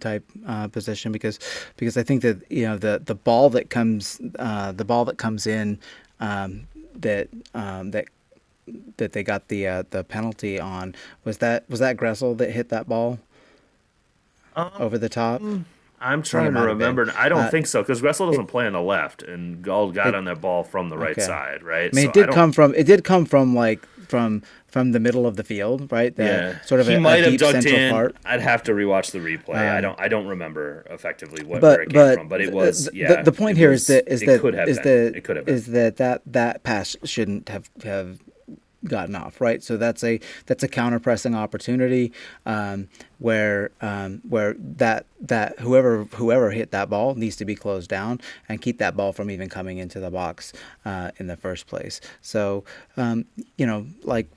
type uh, position because because I think that you know the the ball that comes uh, the ball that comes in um, that um, that that they got the uh, the penalty on was that was that Gressel that hit that ball um, over the top. I'm trying to remember. I don't uh, think so because Gressel doesn't it, play on the left, and Gauld got it, on that ball from the right okay. side, right? I mean, so it did come from it did come from like from from the middle of the field, right? The, yeah, sort of he a, might a have ducked in. Part. I'd have to rewatch the replay. Um, I don't I don't remember effectively what but, where it came but from, but it was the, yeah. The, the point here was, is that is that could have is been. that it could have been. is that that that pass shouldn't have have gotten off, right? So that's a that's a counter pressing opportunity um, where um, where that that whoever whoever hit that ball needs to be closed down and keep that ball from even coming into the box uh, in the first place. So um, you know, like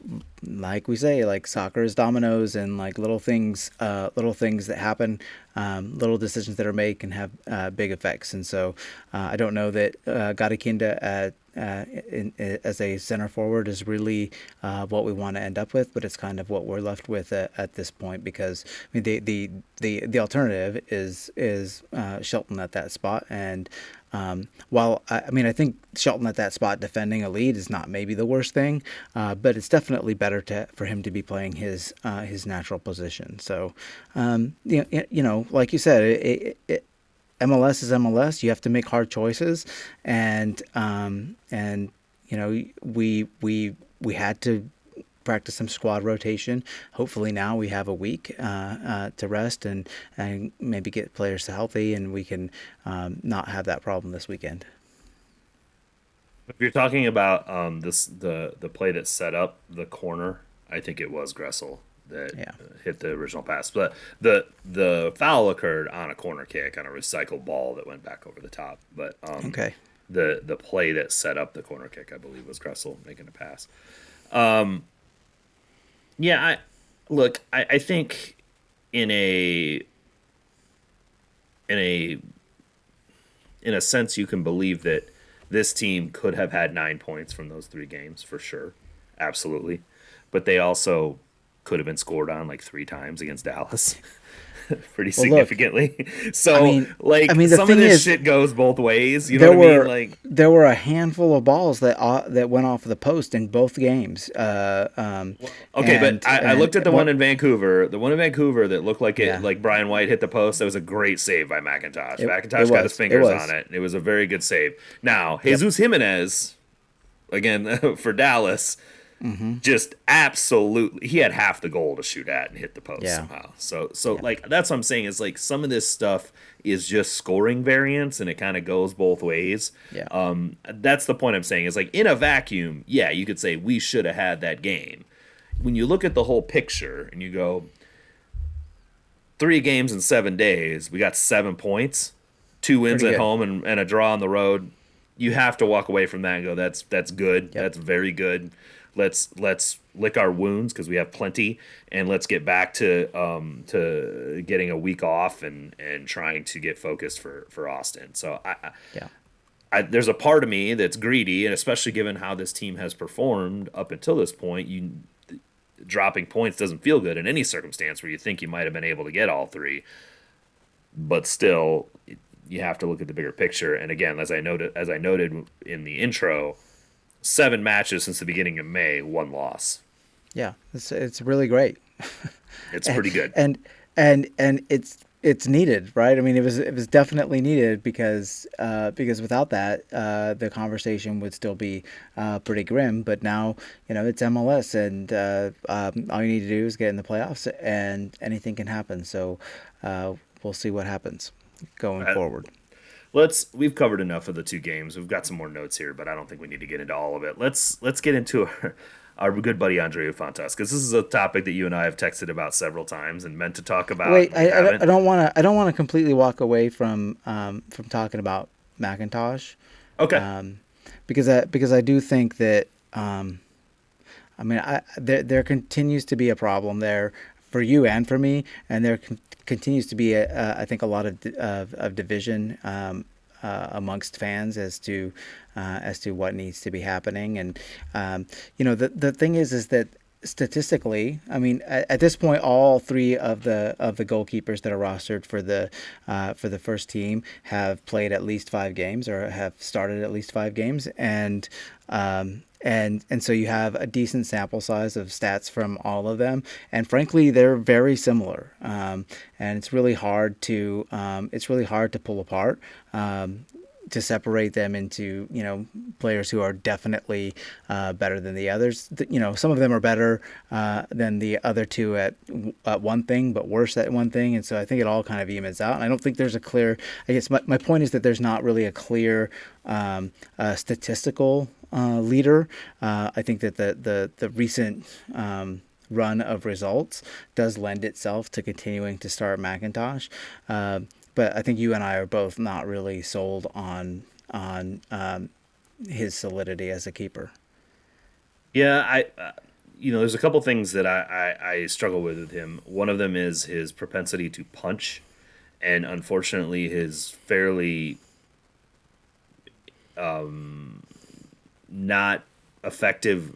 like we say, like soccer is dominoes and like little things, uh, little things that happen, um, little decisions that are made can have uh, big effects. And so uh, I don't know that uh, Gadi Kinda at uh, in, in, as a center forward is really uh, what we want to end up with, but it's kind of what we're left with at, at this point because I mean the the the, the alternative is is uh, Shelton at that spot, and um, while I, I, mean I think Shelton at that spot defending a lead is not maybe the worst thing, uh, but it's definitely better to for him to be playing his uh, his natural position. So um, you know, you know like you said it, it, MLS is MLS. You have to make hard choices, and um, and you know we we we had to practice some squad rotation. Hopefully now we have a week uh, uh, to rest and and maybe get players healthy, and we can um, not have that problem this weekend. If you're talking about um, this the the play that set up the corner, I think it was Gressel that yeah. hit the original pass. But the the foul occurred on a corner kick on a recycled ball that went back over the top. But um, okay, the the play that set up the corner kick, I believe, was Gressel making a pass. Um, yeah, I look. I, I think in a in a in a sense, you can believe that this team could have had nine points from those three games for sure, absolutely. But they also could have been scored on like three times against Dallas. pretty well, significantly. Look, so, I mean, like, I mean, some of this is, shit goes both ways. You know there were, I mean? Like, there were a handful of balls that uh, that went off the post in both games. Uh, um, okay, and, but I, and, I, looked at the one in Vancouver. The one in Vancouver that looked like it, yeah. like Brian White hit the post. That was a great save by McIntosh. It, McIntosh it got his fingers it on it. It was a very good save. Now, Jesus yep. Jimenez, again for Dallas Mm-hmm. Just absolutely, he had half the goal to shoot at and hit the post yeah. somehow. So, so yeah. like that's what I'm saying is like some of this stuff is just scoring variance, and it kind of goes both ways. Yeah. Um, that's the point I'm saying is like in a vacuum, yeah, you could say we should have had that game. When you look at the whole picture and you go, three games in seven days, we got seven points, two wins Pretty at good. home and, and a draw on the road. You have to walk away from that and go, that's that's good. Yep. That's very good let's let's lick our wounds because we have plenty, and let's get back to um, to getting a week off and and trying to get focused for for Austin. So I, yeah. I, there's a part of me that's greedy, and especially given how this team has performed up until this point, you dropping points doesn't feel good in any circumstance where you think you might have been able to get all three. But still, you have to look at the bigger picture. And again, as I noted, as I noted in the intro, seven matches since the beginning of May, one loss. Yeah, it's it's really great. it's and, pretty good. And and and it's it's needed, right? I mean, it was it was definitely needed because uh, because without that, uh, the conversation would still be uh, pretty grim. But now, you know, it's MLS, and uh, um, all you need to do is get in the playoffs, and anything can happen. So uh, we'll see what happens going forward let's we've covered enough of the two games. We've got some more notes here, but I don't think we need to get into all of it. Let's let's get into our, our good buddy Andreu Fontàs because this is a topic that you and I have texted about several times and meant to talk about. Wait, I, I, don't want to I don't want to completely walk away from um, from talking about McIntosh. Okay. Um, because I because I do think that um, I mean I there there continues to be a problem there for you and for me, and there con- continues to be, a, a, I think, a lot of of, of division um, uh, amongst fans as to uh, as to what needs to be happening. And um, you know, the the thing is, is that statistically, I mean, at, at, this point, all three of the of the goalkeepers that are rostered for the uh, for the first team have played at least five games or have started at least five games, and um, and and so you have a decent sample size of stats from all of them. And frankly they're very similar. Um, and it's really hard to um, it's really hard to pull apart. Um, to separate them into you know players who are definitely uh, better than the others. You know, some of them are better uh, than the other two at, at one thing, but worse at one thing, and so I think it all kind of evens out. And I don't think there's a clear. I guess my, my point is that there's not really a clear um, uh, statistical uh, leader. Uh, I think that the the the recent um, run of results does lend itself to continuing to start McIntosh. But I think you and I are both not really sold on on um, his solidity as a keeper. Yeah, I, uh, you know, there's a couple things that I, I, I struggle with with him. One of them is his propensity to punch, and unfortunately, his fairly um, not effective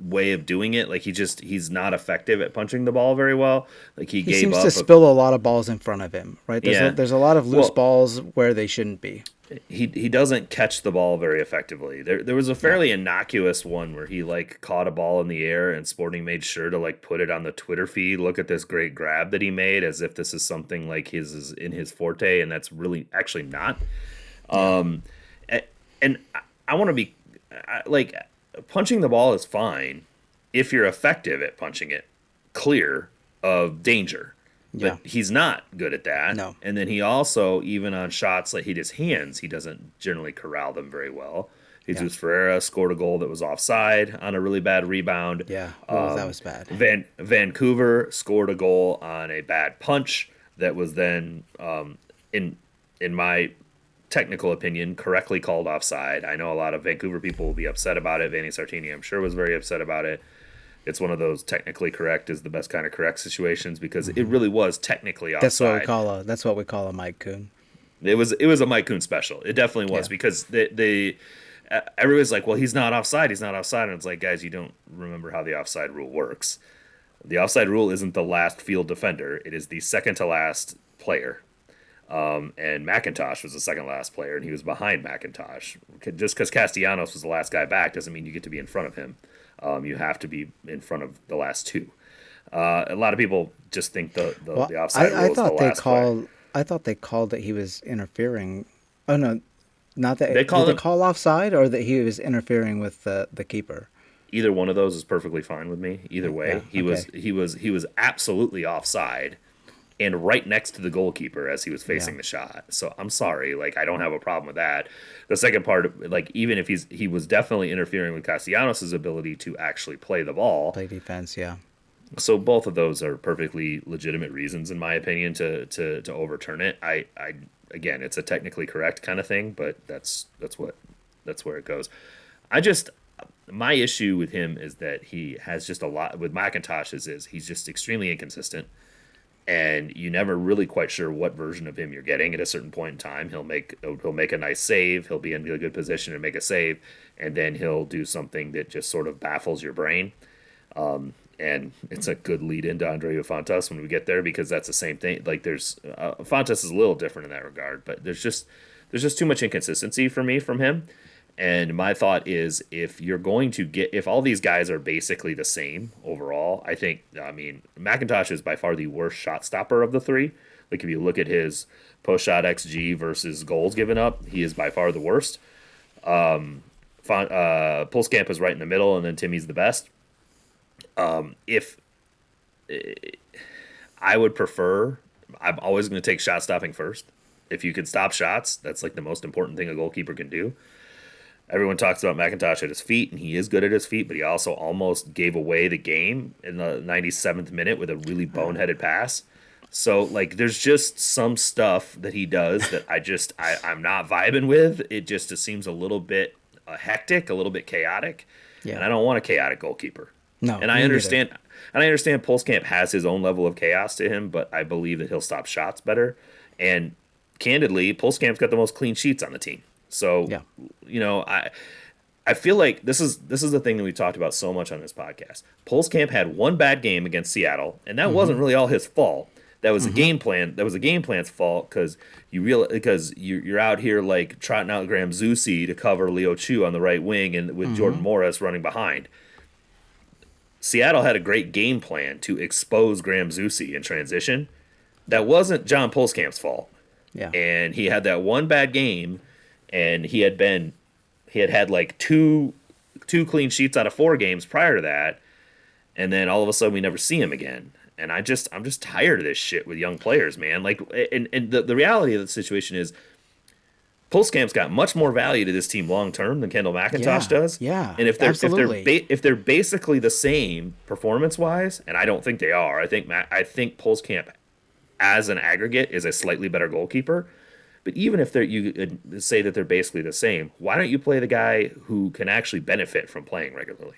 way of doing it. Like he just he's not effective at punching the ball very well. Like he, he gave seems to a, spill a lot of balls in front of him. Right? There's, Yeah. a, there's a lot of loose Well- balls where they shouldn't be. he he doesn't catch the ball very effectively. There there was a fairly innocuous one where he like caught a ball in the air and Sporting made sure to like put it on the Twitter feed. Look at this great grab that he made as if this is something like his is in his forte and that's really actually not. Um and I, I want to be I, like punching the ball is fine if you're effective at punching it clear of danger. Yeah. But he's not good at that. No. And then he also, even on shots that he just hands, he doesn't generally corral them very well. Jesus Ferreira scored a goal that was offside on a really bad rebound. Yeah, oh, that Um, was bad. Van Vancouver scored a goal on a bad punch that was then, um, in in my technical opinion, correctly called offside. I know a lot of Vancouver people will be upset about it. Vanni Sartini, I'm sure, was very upset about it. It's one of those technically correct is the best kind of correct situations because it really was technically offside. That's what we call a that's what we call a Mike Coon. It was it was a Mike Coon special. It definitely was Yeah. because they they uh, everybody's like, well, he's not offside. He's not offside, and it's like, guys, you don't remember how the offside rule works. The offside rule isn't the last field defender; it is the second to last player. Um, and McIntosh was the second last player, and he was behind McIntosh. Just because Castellanos was the last guy back doesn't mean you get to be in front of him. Um, you have to be in front of the last two. Uh, a lot of people just think the the, Well, the offside I, I is the thought they called. I thought they called that he was interfering. Oh no, not that They called did him- they call offside or that he was interfering with the the keeper. either one of those is perfectly fine with me. Either way, Yeah, he was he was he was absolutely offside and right next to the goalkeeper as he was facing Yeah. the shot. So I'm sorry, like I don't have a problem with that. The second part, like even if he's he was definitely interfering with Castellanos' ability to actually play the ball. Play defense, yeah. So both of those are perfectly legitimate reasons, in my opinion, to to to overturn it. I I again, it's a technically correct kind of thing, but that's that's what that's where it goes. I just my issue with him is that he has just a lot with McIntosh's is he's just extremely inconsistent, and you never really quite sure what version of him you're getting at a certain point in time. He'll make he'll make a nice save, he'll be in a good position and make a save, and then he'll do something that just sort of baffles your brain and it's a good lead into Andreu Fontas when we get there because that's the same thing. Like there's uh, Fontas is a little different in that regard, but there's just there's just too much inconsistency for me from him. And my thought is if you're going to get if all these guys are basically the same overall, I think I mean McIntosh is by far the worst shot stopper of the three. Like if you look at his post shot XG versus goals given up, he is by far the worst. Um, uh, Pulskamp is right in the middle, and then Timmy's the best Um, if I would prefer, I'm always going to take shot stopping first. If you can stop shots, that's like the most important thing a goalkeeper can do. Everyone talks about McIntosh at his feet, and he is good at his feet, but he also almost gave away the game in the 97th minute with a really boneheaded pass. So like, there's just some stuff that he does that I just I, I'm not vibing with. It just it seems a little bit uh, hectic, a little bit chaotic, Yeah. and I don't want a chaotic goalkeeper. No, and I understand, and I understand Pulskamp has his own level of chaos to him, but I believe that he'll stop shots better. And candidly, Pulskamp's got the most clean sheets on the team. So, Yeah. you know, I I feel like this is this is the thing that we talked about so much on this podcast. Pulskamp had one bad game against Seattle, and that Mm-hmm. wasn't really all his fault. That was a game plan. That was a game plan's fault because you real because you you're out here like trotting out Graham Zusi to cover Leo Chu on the right wing and with Mm-hmm. Jordan Morris running behind. Seattle had a great game plan to expose Graham Zusi in transition. That wasn't John Pulskamp's fault Yeah. and he had that one bad game and he had been he had had like two two clean sheets out of four games prior to that, and then all of a sudden we never see him again. And I just I'm just tired of this shit with young players, man. Like, and and the, the reality of the situation is. Pulskamp's got much more value to this team long term than Kendall McIntosh Yeah, does. yeah, and if they're absolutely. if they're ba- if they're basically the same performance wise, and I don't think they are. I think Ma- I think Pulskamp as an aggregate is a slightly better goalkeeper. But even if you uh, say that they're basically the same, why don't you play the guy who can actually benefit from playing regularly?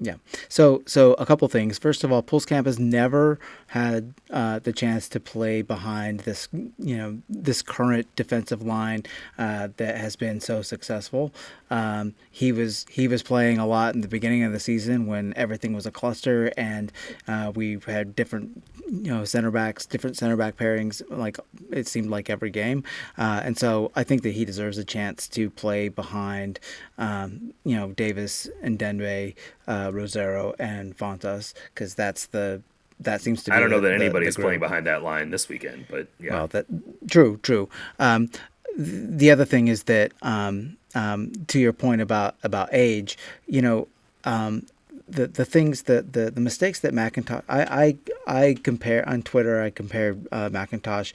Yeah. So so a couple things. First of all, Pulskamp has never had uh, the chance to play behind this you know this current defensive line uh, that has been so successful. Um, he was he was playing a lot in the beginning of the season when everything was a cluster and uh, we had different you know center backs, different center back pairings. Like it seemed like every game, uh, and so I think that he deserves a chance to play behind um, you know Davis and Ndenbe, uh, Rosero and Fontas because that's the that seems to be. I don't know the- that the- anybody's the playing group. behind that line this weekend, but yeah. Well, that true, true. Um, the other thing is that um, um, to your point about about age, you know, um, the the things that the the mistakes that McIntosh, I I I compare on Twitter, I compare uh, McIntosh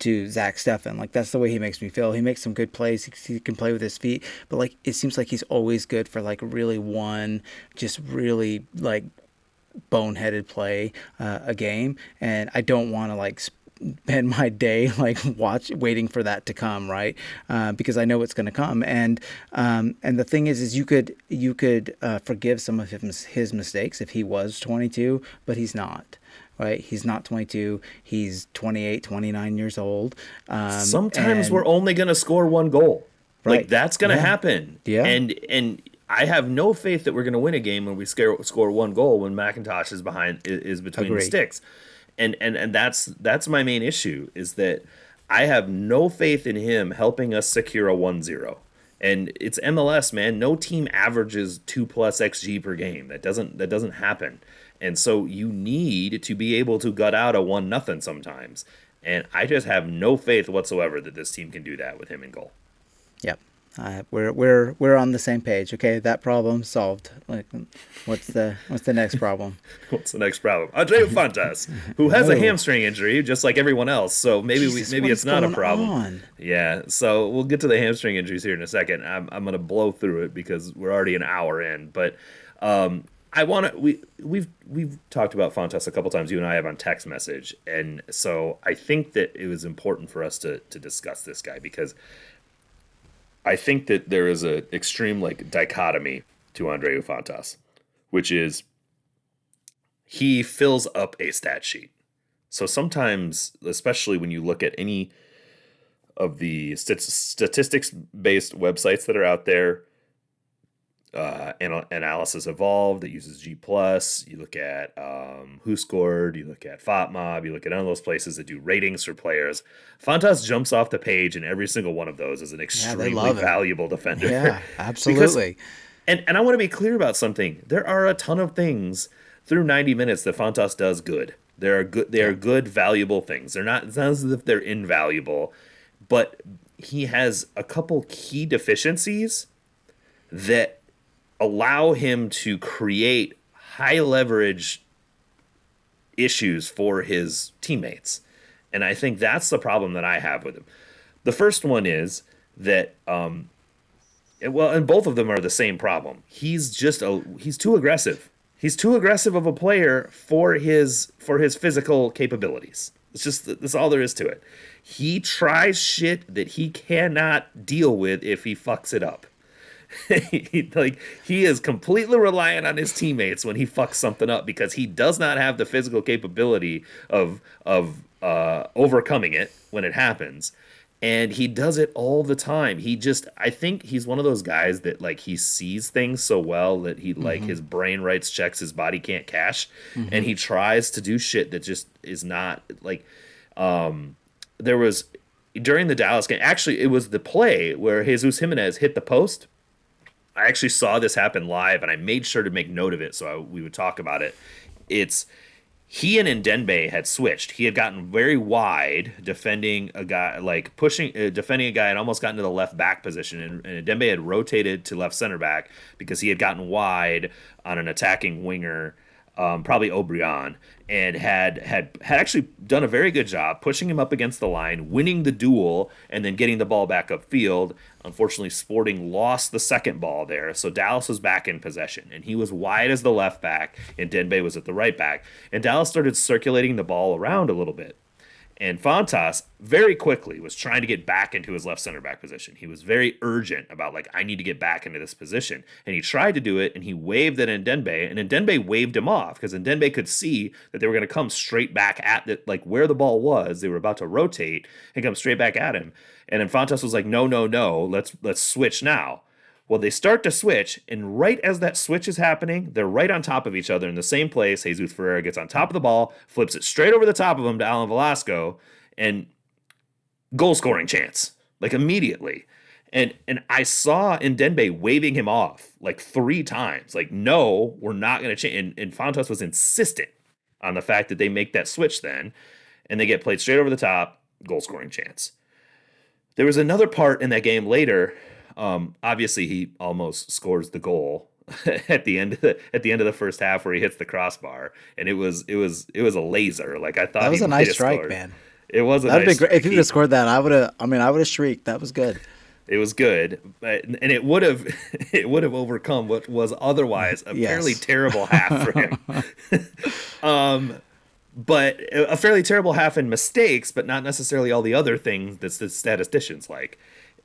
to Zach Steffen. Like that's the way he makes me feel. He makes some good plays. He, he can play with his feet, but like it seems like he's always good for like really one, just really like boneheaded play uh, a game, and I don't want to like spend my day like watch waiting for that to come right uh, because I know it's going to come and um, and the thing is is you could you could uh, forgive some of his his mistakes if he was 22 but he's not right he's not 22 he's 28 29 years old um, Sometimes and- we're only going to score one goal. Like that's going to Yeah. happen. Yeah. And and I have no faith that we're going to win a game when we scare, score one goal when McIntosh is behind is between the sticks. And and and that's that's my main issue is that I have no faith in him helping us secure a 1-0. And it's MLS, man. No team averages 2 plus xG per game. That doesn't that doesn't happen. And so you need to be able to gut out a 1 nothing sometimes. And I just have no faith whatsoever that this team can do that with him in goal. Yep. Uh, we're we're we're on the same page. Okay, that problem solved. Like, what's the what's the next problem? What's the next problem? Andreu Fontas, who has a Oh. hamstring injury, just like everyone else. So maybe Jesus, we, maybe it's not a problem. on? Yeah. So we'll get to the hamstring injuries here in a second. I'm I'm gonna blow through it because we're already an hour in. But um, I want to. We we've we've talked about Fontas a couple times. You and I have on text message, and so I think that it was important for us to to discuss this guy because I think that there is an extreme like dichotomy to Andreu Fontas, which is he fills up a stat sheet. So sometimes, especially when you look at any of the stat- statistics based websites that are out there, uh, anal- analysis evolved that uses G plus. You look at um, WhoScored. You look at FOTMob. You look at all those places that do ratings for players. Fontas jumps off the page in every single one of those as an extremely it. valuable defender. Yeah, Because- absolutely. and and I want to be clear about something. There are a ton of things through 90 minutes that Fontas does good. There are good they are good valuable things. They're not it's not as if they're invaluable, but he has a couple key deficiencies that allow him to create high leverage issues for his teammates. And I think that's the problem that I have with him. The first one is that um, well, and both of them are the same problem. He's just a he's too aggressive. He's too aggressive of a player for his for his physical capabilities. It's just that's all there is to it. He tries shit that he cannot deal with if he fucks it up. He- like he is completely reliant on his teammates when he fucks something up because he does not have the physical capability of of uh, overcoming it when it happens. And he does it all the time. He just i think he's one of those guys that like he sees things so well that he like his brain writes checks his body can't cash. And he tries to do shit that just is not like um there was during the dallas game actually it was the play where jesus jimenez hit the post I actually saw this happen live, and I made sure to make note of it so I, we would talk about it. It's he and Ndenbe had switched. He had gotten very wide, defending a guy, like pushing, uh, defending a guy, and almost gotten to the left back position. And, and Ndenbe had rotated to left center back because he had gotten wide on an attacking winger um, probably Obrian, and had had had actually done a very good job pushing him up against the line, winning the duel, and then getting the ball back upfield. Unfortunately, Sporting lost the second ball there, so Dallas was back in possession, and he was wide as the left back, and Ndenbe was at the right back, and Dallas started circulating the ball around a little bit. And Fontas very quickly was trying to get back into his left center back position. He was very urgent about like I need to get back into this position, and he tried to do it, and he waved at Ndenbe, and Ndenbe waved him off because Ndenbe could see that they were going to come straight back at the, like where the ball was. They were about to rotate and come straight back at him, and then Fontas was like, "No, no, no, let's let's switch now." Well, they start to switch, and right as that switch is happening, they're right on top of each other in the same place. Jesus Ferreira gets on top of the ball, flips it straight over the top of him to Alan Velasco, and goal scoring chance, like immediately. And and I saw Ndenbe waving him off like three times, like, no, we're not gonna change. And, and Fontas was insistent on the fact that they make that switch then, and they get played straight over the top, goal scoring chance. There was another part in that game later um, obviously, he almost scores the goal at the end of the, at the end of the first half where he hits the crossbar, and it was it was it was a laser. Like I thought that was a nice strike, scored. man. It was a That'd nice be great. If he would have scored that, I would have. I mean, I would have shrieked. That was good. It was good, but, and it would have it would have overcome what was otherwise a yes. fairly terrible half for him. um, but a fairly terrible half in mistakes, but not necessarily all the other things that the statisticians like.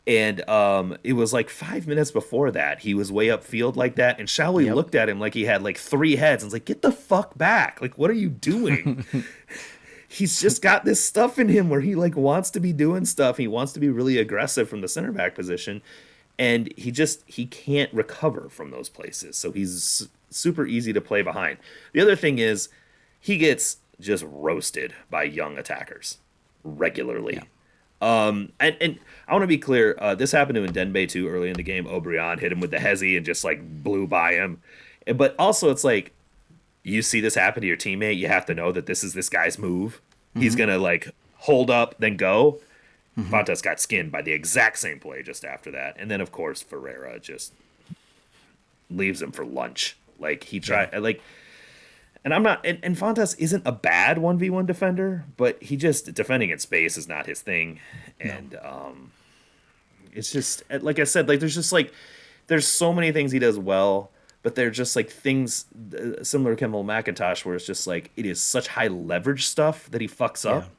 And um, it was like five minutes before that, he was way upfield like that. And Salloi yep. looked at him like he had like three heads and was like, get the fuck back. Like, what are you doing? He's just got this stuff in him where he like wants to be doing stuff. He wants to be really aggressive from the center back position. And he just he can't recover from those places. So he's super easy to play behind. The other thing is he gets just roasted by young attackers regularly. Yeah. Um, and, and I want to be clear. Uh, this happened to Ndenbe too early in the game. Obrian hit him with the hezi and just like blew by him. But also, it's like you see this happen to your teammate. You have to know that this is this guy's move. Mm-hmm. He's gonna like hold up, then go. mm Fontas got skinned by the exact same play just after that, and then of course Ferreira just leaves him for lunch. Like he tried, yeah. like and I'm not, and, and Fontas isn't a bad 1v1 defender, but he just, defending in space is not his thing. And no. um, it's just, like I said, like there's just like, there's so many things he does well, but they're just like things uh, similar to Campbell McIntosh, where it's just like, it is such high leverage stuff that he fucks up.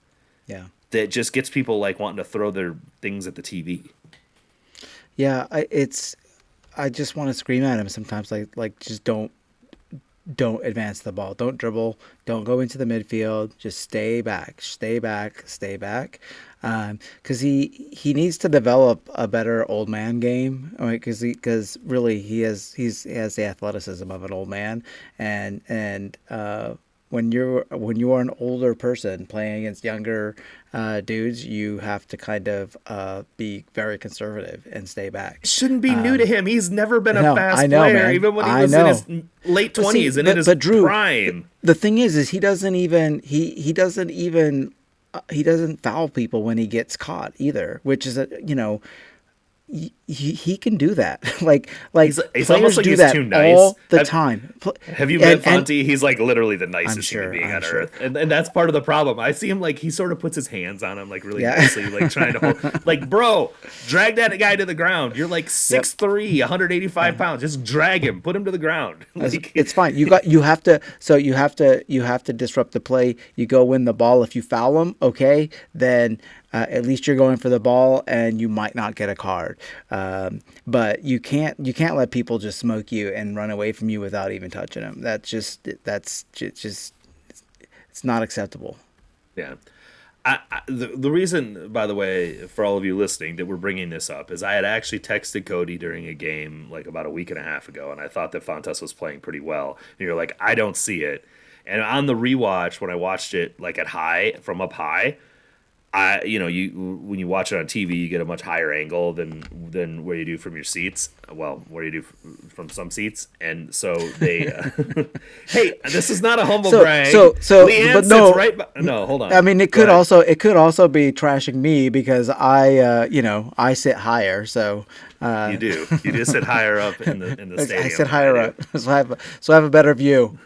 Yeah. yeah. That just gets people like wanting to throw their things at the TV. Yeah, I, it's, I just want to scream at him sometimes, like, like just don't don't advance the ball. Don't dribble. Don't go into the midfield. Just stay back. Stay back. Stay back. Because um, he he needs to develop a better old man game. Because because really he has he's he has the athleticism of an old man, and and uh, when you're when you are an older person playing against younger uh, dudes, you have to kind of uh, be very conservative and stay back. shouldn't be um, new to him. He's never been a fast know, player, man. even when he was in his late twenties and but, in his Drew, prime. The thing is, is he doesn't even he he doesn't even uh, he doesn't foul people when he gets caught either, which is a you know he, he can do that. like like he's, he's almost like do that nice. all the have, time. Have you met Fonty? he's like literally the nicest sure, human being I'm on sure. earth, and, and that's part of the problem. I see him like he sort of puts his hands on him like really yeah. nicely, like trying to hold. like, bro, drag that guy to the ground. You're like 6'3", yep. 185 pounds. Just drag him, put him to the ground. like, it's fine. You got you have to. So you have to you have to disrupt the play. You go win the ball. If you foul him, okay, then uh, at least you're going for the ball and you might not get a card. Um, but you can't you can't let people just smoke you and run away from you without even touching them. That's just that's just it's not acceptable. Yeah. I, I, the, the reason, by the way, for all of you listening, that we're bringing this up is I had actually texted Cody during a game like about a week and a half ago, and I thought that Fontas was playing pretty well. And you're like, I don't see it. And on the rewatch, when I watched it like at high from up high, I, you know, you when you watch it on TV, you get a much higher angle than than where you do from your seats. Well, where you do from some seats, and so they. Uh, hey, this is not a humble so, brag. So, so, Leanne but no, right. By, no, hold on. I mean, it could also it could also be trashing me because I, uh, you know, I sit higher. So uh, You do. You just sit higher up in the in the stadium. I sit higher up, so I have a, so I have a better view.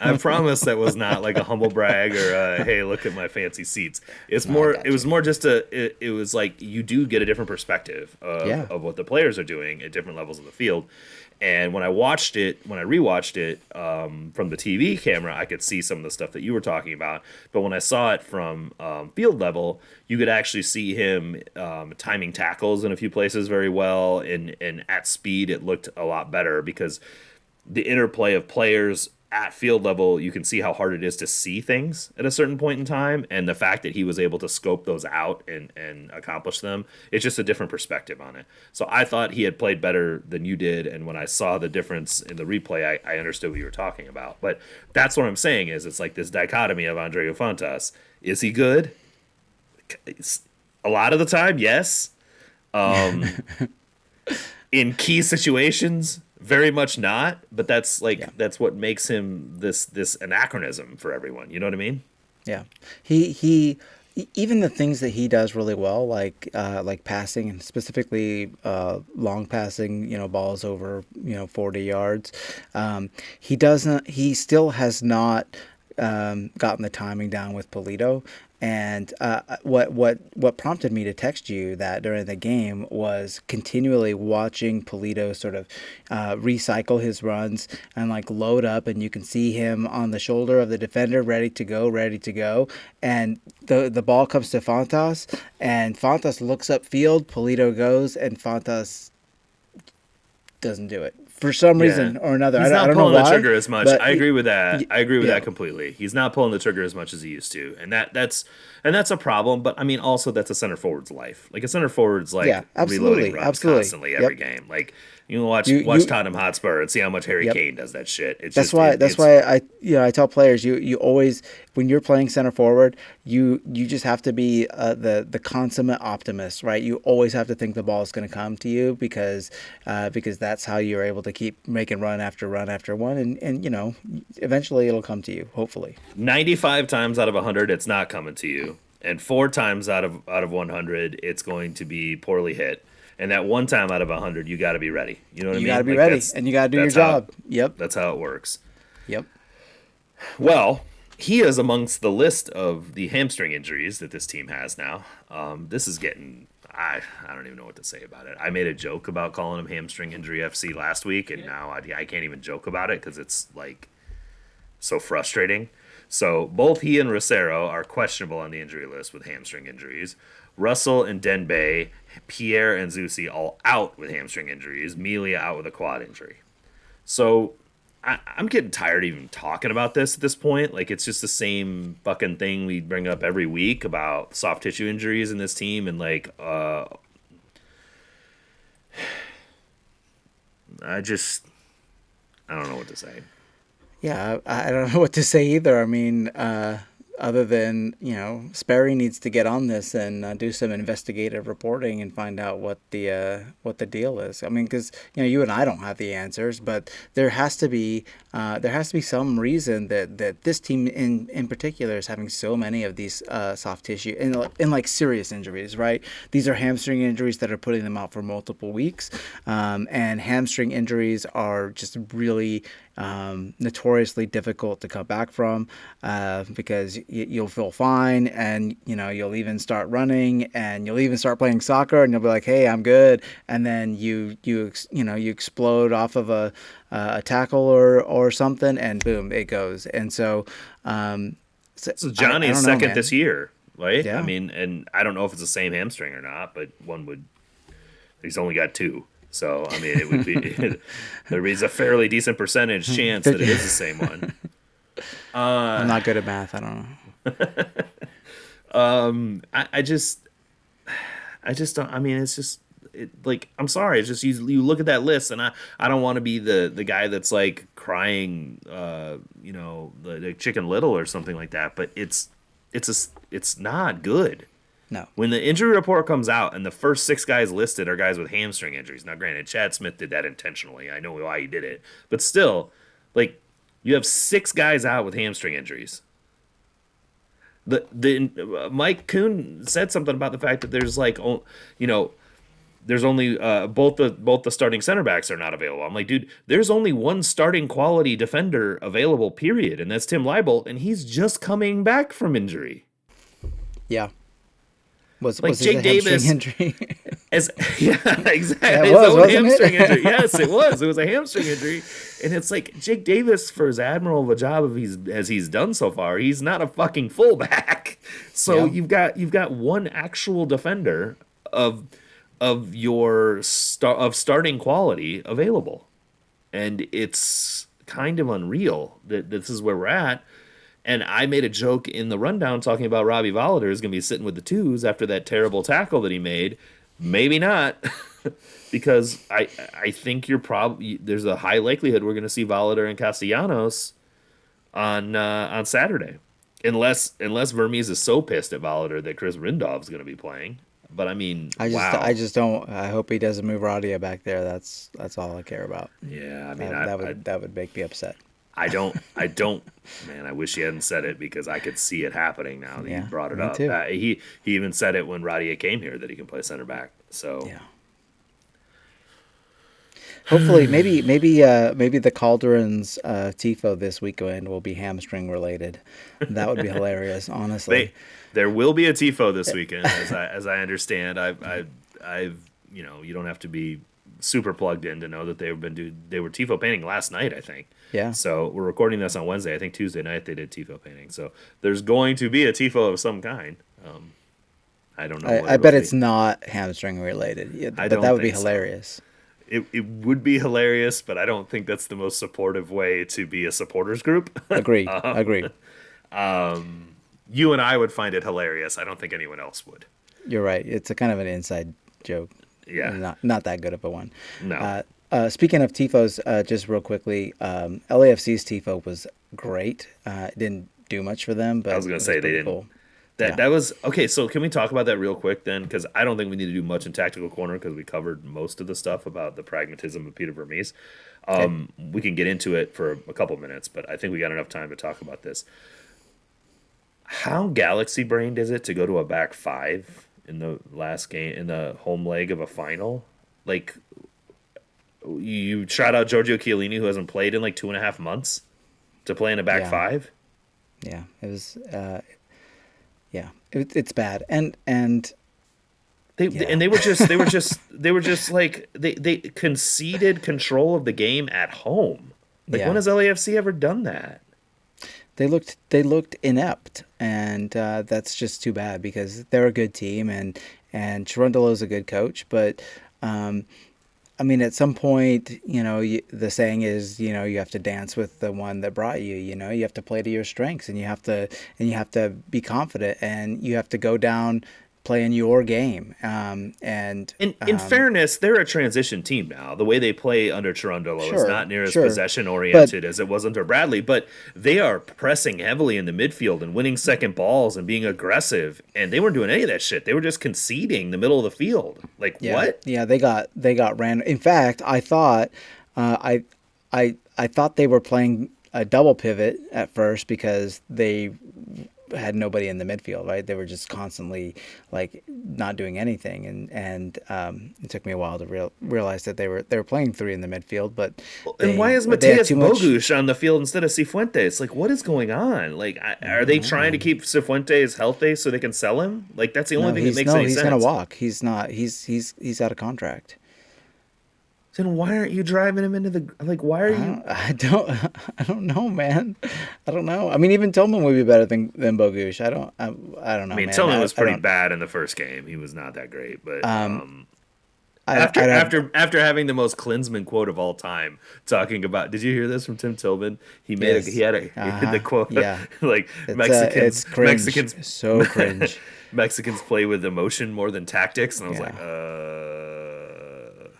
I promise that was not like a humble brag or a, hey, look at my fancy seats. It's more. It was more just a. It, it was like you do get a different perspective of, Yeah. of what the players are doing at different levels of the field. And when I watched it, when I rewatched it um, from the TV camera, I could see some of the stuff that you were talking about. But when I saw it from um, field level, you could actually see him um, timing tackles in a few places very well, and and at speed, it looked a lot better because the interplay of players at field level, you can see how hard it is to see things at a certain point in time, and the fact that he was able to scope those out and and accomplish them, it's just a different perspective on it. So I thought he had played better than you did, and when I saw the difference in the replay, I, I understood what you were talking about. But that's what I'm saying is it's like this dichotomy of Andreu Fontas. Is he good? It's- A lot of the time, yes. Um, in key situations very much not but that's like Yeah. that's what makes him this this anachronism for everyone you know what i mean Yeah, he he even the things that he does really well, like uh, like passing and specifically uh, long passing, you know, balls over you know forty yards. Um, he doesn't. He still has not um, gotten the timing down with Pulido. And uh, what what what prompted me to text you that during the game was continually watching Pulido sort of uh, recycle his runs and like load up, and you can see him on the shoulder of the defender, ready to go, ready to go. And the the ball comes to Fontas, and Fontas looks up field. Pulido goes, and Fontas doesn't do it for some reason Yeah. or another. he's I don't, not I don't pulling know the why, trigger as much i agree with that i agree with yeah. that completely he's not pulling the trigger as much as he used to and that that's and that's a problem but i mean also that's a center forward's life like a center forward's like Yeah, absolutely, reloading runs absolutely. constantly Yep. every game like you can watch You- watch you- Tottenham Hotspur and see how much Harry Yep. Kane does that shit. It's That's just, why. it- that's why I you know I tell players you you always when you're playing center forward you you just have to be uh, the the consummate optimist, right? You always have to think the ball is going to come to you because uh, because that's how you're able to keep making run after run after one, and and you know eventually it'll come to you. Hopefully, 95 times out of 100 it's not coming to you and four times out of out of 100 it's going to be poorly hit and that one time out of a 100 you got to be ready you know what you i mean You got to be Like, ready and you got to do your that's how- job. Yep. that's how it works Yep. well he is amongst the list of the hamstring injuries that this team has now um, this is getting I, I don't even know what to say about it. I made a joke about calling him hamstring injury FC last week, and now I, I can't even joke about it because it's like so frustrating. So both he and Rosero are questionable on the injury list with hamstring injuries. Russell and Ndenbe, Pierre and Zusi all out with hamstring injuries. Melia out with a quad injury. So I, I'm getting tired even talking about this at this point. Like it's just the same fucking thing we bring up every week about soft tissue injuries in this team and like uh I just I don't know what to say. Yeah, I don't know what to say either. I mean, uh, other than you know, Sperry needs to get on this and uh, do some investigative reporting and find out what the uh, what the deal is. I mean, because you know, you and I don't have the answers, but there has to be uh, there has to be some reason that, that this team in in particular is having so many of these uh, soft tissue and and like serious injuries. Right? These are hamstring injuries that are putting them out for multiple weeks, um, and hamstring injuries are just really um, notoriously difficult to come back from uh, because y- you'll feel fine and you know you'll even start running and you'll even start playing soccer and you'll be like hey I'm good and then you you ex- you know you explode off of a uh, a tackle or or something and boom it goes and so um, so, So I- Johnny is second man. this year, right? Yeah. I mean, and I don't know if it's the same hamstring or not, but one would. He's only got two, so I mean, it would be there is a fairly decent percentage chance that it is the same one. I'm not good at math I don't know I, I just, I just don't. I mean, it's just it, like I'm sorry. It's just you. You look at that list, and I, I don't want to be the the guy that's like crying, uh, you know, the, the Chicken Little or something like that. But it's, it's a, it's not good. No. When the injury report comes out and the first six guys listed are guys with hamstring injuries. Now, granted, Chad Smith did that intentionally. I know why he did it, but still, like you have six guys out with hamstring injuries. The the uh, Mike Kuhn said something about the fact that there's like you know there's only uh, both the both the starting center backs are not available. I'm like, dude, there's only one starting quality defender available, period, and that's Tim Leibold, and he's just coming back from injury. Yeah. Was Like was Jake Davis- injury? As yeah, exactly. His was, own wasn't it? hamstring injury. Yes, it was. It was a hamstring injury, and it's like Jake Davis, for as admirable of a job of he's as he's done so far, he's not a fucking fullback. So Yeah. you've got you've got one actual defender of of your star of starting quality available, and it's kind of unreal that this is where we're at. And I made a joke in the rundown talking about Robbie Voloder is going to be sitting with the twos after that terrible tackle that he made. Maybe not, because I I think you're probably there's a high likelihood we're going to see Voloder and Castellanos on uh, on Saturday, unless unless Vermes is so pissed at Voloder that Chris Rindov's going to be playing. But I mean, I just wow. I just don't. I hope he doesn't move Radoja back there. That's that's all I care about. yeah, I mean, That, I, that would I, that would make me upset. I don't, I don't, man. I wish he hadn't said it because I could see it happening now that Yeah, you brought it up. Uh, he he even said it when Radoja came here that he can play center back. So Yeah. Hopefully, maybe maybe uh, maybe the Calderons uh, tifo this weekend will be hamstring related. That would be hilarious, honestly. they, there will be a tifo this weekend, as I as I understand. I've I've, I've you know you don't have to be super plugged in to know that they've been do they were tifo painting last night. I think. Yeah. So we're recording this on Wednesday. I think Tuesday night they did tifo painting. So there's going to be a tifo of some kind. Um, I don't know. what I, I bet be. it's not hamstring related. Yeah, but that would be think so. hilarious. it, it would be hilarious, but I don't think that's the most supportive way to be a supporters group. Agree. Uh-huh. Agree. you and I would find it hilarious. I don't think anyone else would. You're right. It's a kind of an inside joke. Yeah. Not not that good of a one. No. Uh, uh, speaking of tifos, uh, just real quickly, um, LAFC's tifo was great. Uh, it didn't do much for them, but I was gonna it say they didn't. cool. That Yeah. that was okay. So can we talk about that real quick then? Because I don't think we need to do much in tactical corner because we covered most of the stuff about the pragmatism of Peter Vermes. Um, We can get into it for a couple minutes, but I think we got enough time to talk about this. How galaxy brained is it to go to a back five in the last game in the home leg of a final? Like you shout out Giorgio Chiellini who hasn't played in like two and a half months to play in a back Yeah. five. Yeah, it was. Uh, yeah, it, it's bad, and and They Yeah. and they were just they were just they were just like they they conceded control of the game at home. Like Yeah. when has LAFC ever done that? they looked they looked inept, and uh, that's just too bad because they're a good team, and and Cherundolo's a good coach, but. Um, I mean, at some point, you know, you, the saying is, you know, you have to dance with the one that brought you. You know, you have to play to your strengths, and you have to, and you have to be confident, and you have to go down playing your game. Um, and In in um, fairness, they're a transition team now. The way they play under Cherundolo is not near as sure. possession oriented as it was under Bradley, but they are pressing heavily in the midfield and winning second balls and being aggressive. And they weren't doing any of that shit. They were just conceding the middle of the field. Like Yeah, what? Yeah, they got they got ran. In fact, I thought uh, I I I thought they were playing a double pivot at first because they had nobody in the midfield. Right, they were just constantly like not doing anything, and and um, it took me a while to real, realize that they were they were playing three in the midfield. But And they- why is Matias too much- on the field instead of Cifuentes? Like, what is going on? Like, I- are they trying to keep Cifuentes healthy so they can sell him? Like, that's the only No, thing that makes no, any he's sense. gonna walk. He's not. He's he's he's out of contract. Then why aren't you driving him into the like? Why are I you? don't, I don't, I don't know, man. I don't know. I mean, even Tillman would be better than than Bogusz. I don't, I, I don't know. I mean, man. Tillman was I pretty don't- bad in the first game. He was not that great, but um, I- after I don't- after after having the most Klinsmann quote of all time, talking about. Did you hear this from Tim Tillman? He made Yes. a, he had a Uh-huh. the quote Yeah. like It's, uh, Mexicans it's cringe. Mexicans so cringe. Mexicans play with emotion more than tactics, and I was Yeah. like, uh.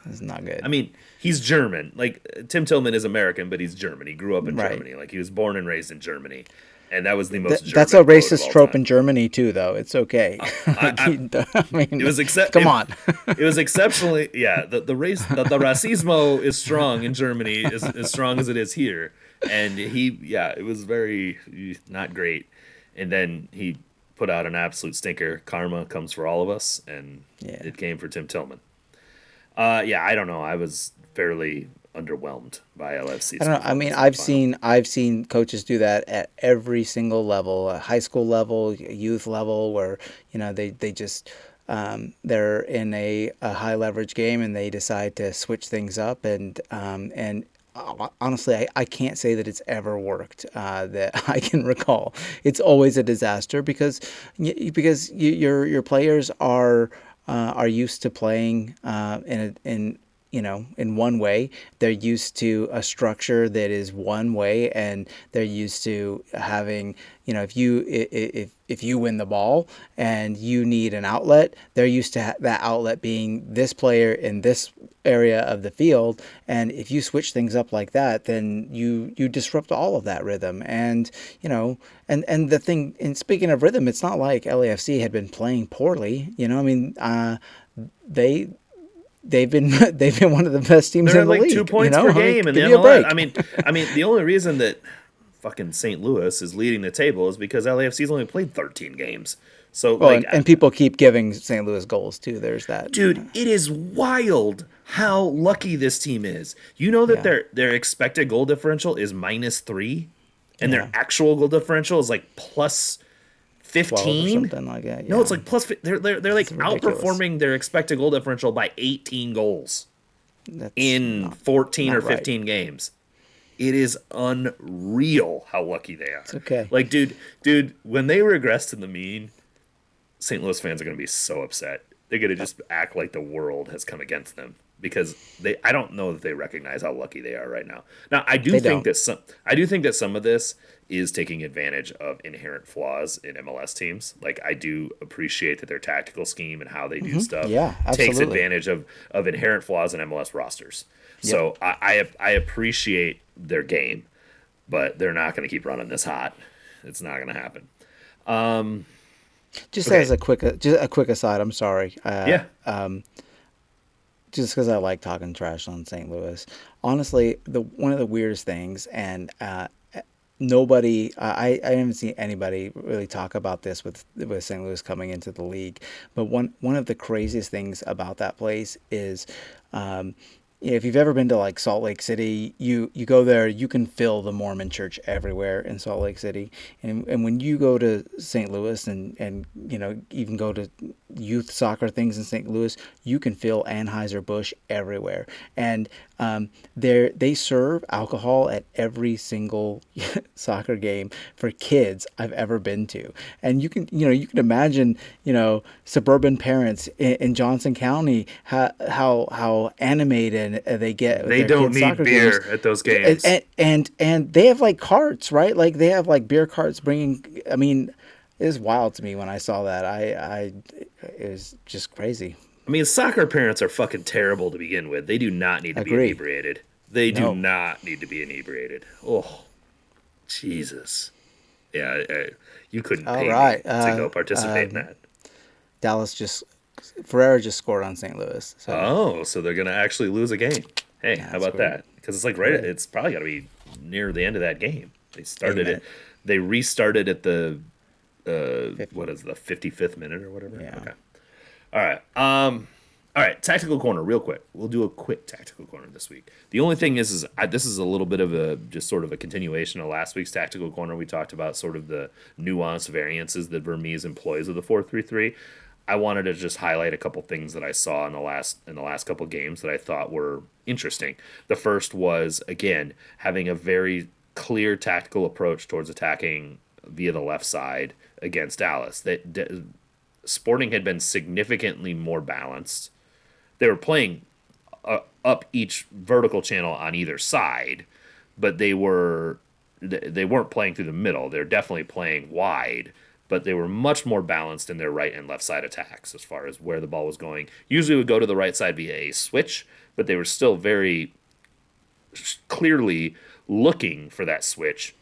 It's not good. I mean, he's German. Like Tim Tillman is American, but he's German. He grew up in Right. Germany. Like he was born and raised in Germany. and that was the most. Th- that's a racist trope in Germany too, though. It's okay. I, I, I mean, it was except. Come on. it was exceptionally. Yeah, the the race the, the racismo is strong in Germany, as, as strong as it is here, and he yeah, it was very not great, and then he put out an absolute stinker. Karma comes for all of us, and yeah. it came for Tim Tillman. Uh, yeah, I don't know. I was fairly underwhelmed by LFC. I don't know. I mean, I've final. seen I've seen coaches do that at every single level, high school level, youth level, where you know they they just um, they're in a, a high leverage game and they decide to switch things up and um, and honestly, I, I can't say that it's ever worked uh, that I can recall. It's always a disaster because because you, your your players are uh, are used to playing uh, in a, in you know, in one way. They're used to a structure that is one way, and they're used to having, you know, if you if if you win the ball and you need an outlet, they're used to that outlet being this player in this area of the field. And if you switch things up like that, then you you disrupt all of that rhythm. And you know, and and the thing. And speaking of rhythm, it's not like LAFC had been playing poorly. You know, I mean, uh, they they've been they've been one of the best teams They're in the like league. Two points you know? per game I mean, in the MLS. I mean, I mean, the only reason that fucking St. Louis is leading the table is because LAFC's only played 13 games. So well, like, and, and, people keep giving St. Louis goals too. There's that, dude. It is wild how lucky this team is. You know that yeah. their their expected goal differential is minus three, and yeah. their actual goal differential is like plus 15 something like that. Yeah. No, it's like plus they're they're, they're like outperforming their expected goal differential by 18 goals That's in 14 or 15 right. games. It is unreal how lucky they are. It's okay. Like dude, dude, when they regress to the mean, St. Louis fans are going to be so upset. They're going to just act like the world has come against them because they I don't know that they recognize how lucky they are right now. Now, I do they think don't. that some I do think that some of this is taking advantage of inherent flaws in MLS teams. Like I do appreciate that their tactical scheme and how they do mm-hmm. stuff yeah, takes advantage of of inherent flaws in MLS rosters. Yep. So I, I I appreciate their game, but they're not going to keep running this hot. It's not going to happen. Um, just okay. as a quick just a quick aside, I'm sorry. Uh, yeah. Um, just because I like talking trash on St. Louis. Honestly, the one of the weirdest things, and uh, nobody I, I haven't seen anybody really talk about this with with St. Louis coming into the league. But one one of the craziest things about that place is um, if you've ever been to like Salt Lake City, you you go there, you can fill the Mormon church everywhere in Salt Lake City. And and when you go to St. Louis and and you know even go to youth soccer things in St. Louis, you can fill Anheuser Busch everywhere. And um, they they serve alcohol at every single soccer game for kids I've ever been to. And you can you know you can imagine you know suburban parents in, in Johnson County how how how animated they get. They don't need beer games. at those games. And, and and they have like carts, right? Like they have like beer carts bringing. I mean, it was wild to me when I saw that. I I it was just crazy. I mean, soccer parents are fucking terrible to begin with. They do not need to Agreed. be inebriated. They do no. not need to be inebriated. Oh, Jesus. Yeah, uh, you couldn't pay right. uh, to go participate in that. Dallas just Ferreira just scored on St. Louis. So. Oh, so they're gonna actually lose a game. Hey, yeah, how about that? Because it's like right, right. it's probably got to be near the end of that game. They started Amen. it. They restarted at the uh, what is the fifty fifth minute or whatever. Yeah. Okay. All right. Um. All right, tactical corner, real quick. We'll do a quick tactical corner this week. The only thing is, is I, this is a little bit of a just sort of a continuation of last week's tactical corner. We talked about sort of the nuanced variances that Vermes employs of the four three three. I wanted to just highlight a couple things that I saw in the last in the last couple games that I thought were interesting. The first was again having a very clear tactical approach towards attacking via the left side against Dallas. That Sporting had been significantly more balanced. They were playing uh, up each vertical channel on either side, but they were they weren't playing through the middle. They're definitely playing wide but they were much more balanced in their right and left side attacks as far as where the ball was going. Usually would go to the right side via a switch, but they were still very clearly looking for that switch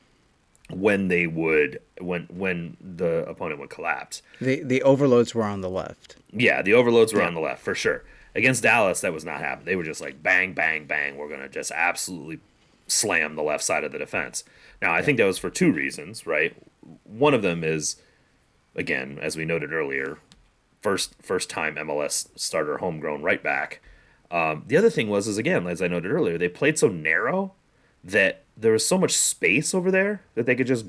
when they would when when the opponent would collapse. The the overloads were on the left. Yeah, the overloads were yeah. on the left for sure. Against Dallas, that was not happening. They were just like bang, bang, bang. We're gonna just absolutely slam the left side of the defense. Now, I yeah. think that was for two reasons, right? One of them is, again, as we noted earlier, first first time MLS starter homegrown right back. Um, the other thing was, is again, as I noted earlier, they played so narrow that there was so much space over there that they could just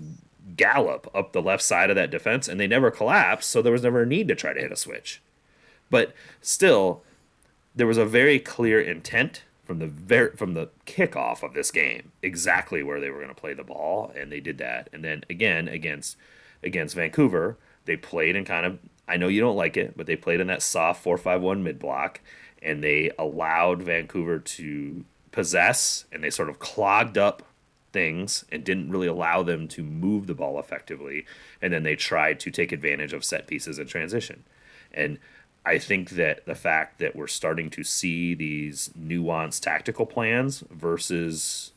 gallop up the left side of that defense and they never collapsed, so there was never a need to try to hit a switch. But still, there was a very clear intent from the very from the kickoff of this game exactly where they were going to play the ball and they did that. And then again against against Vancouver, they played in kind of I know you don't like it, but they played in that soft 4-5-1 mid block and they allowed Vancouver to possess and they sort of clogged up things and didn't really allow them to move the ball effectively. And then they tried to take advantage of set pieces and transition. And I think that the fact that we're starting to see these nuanced tactical plans versus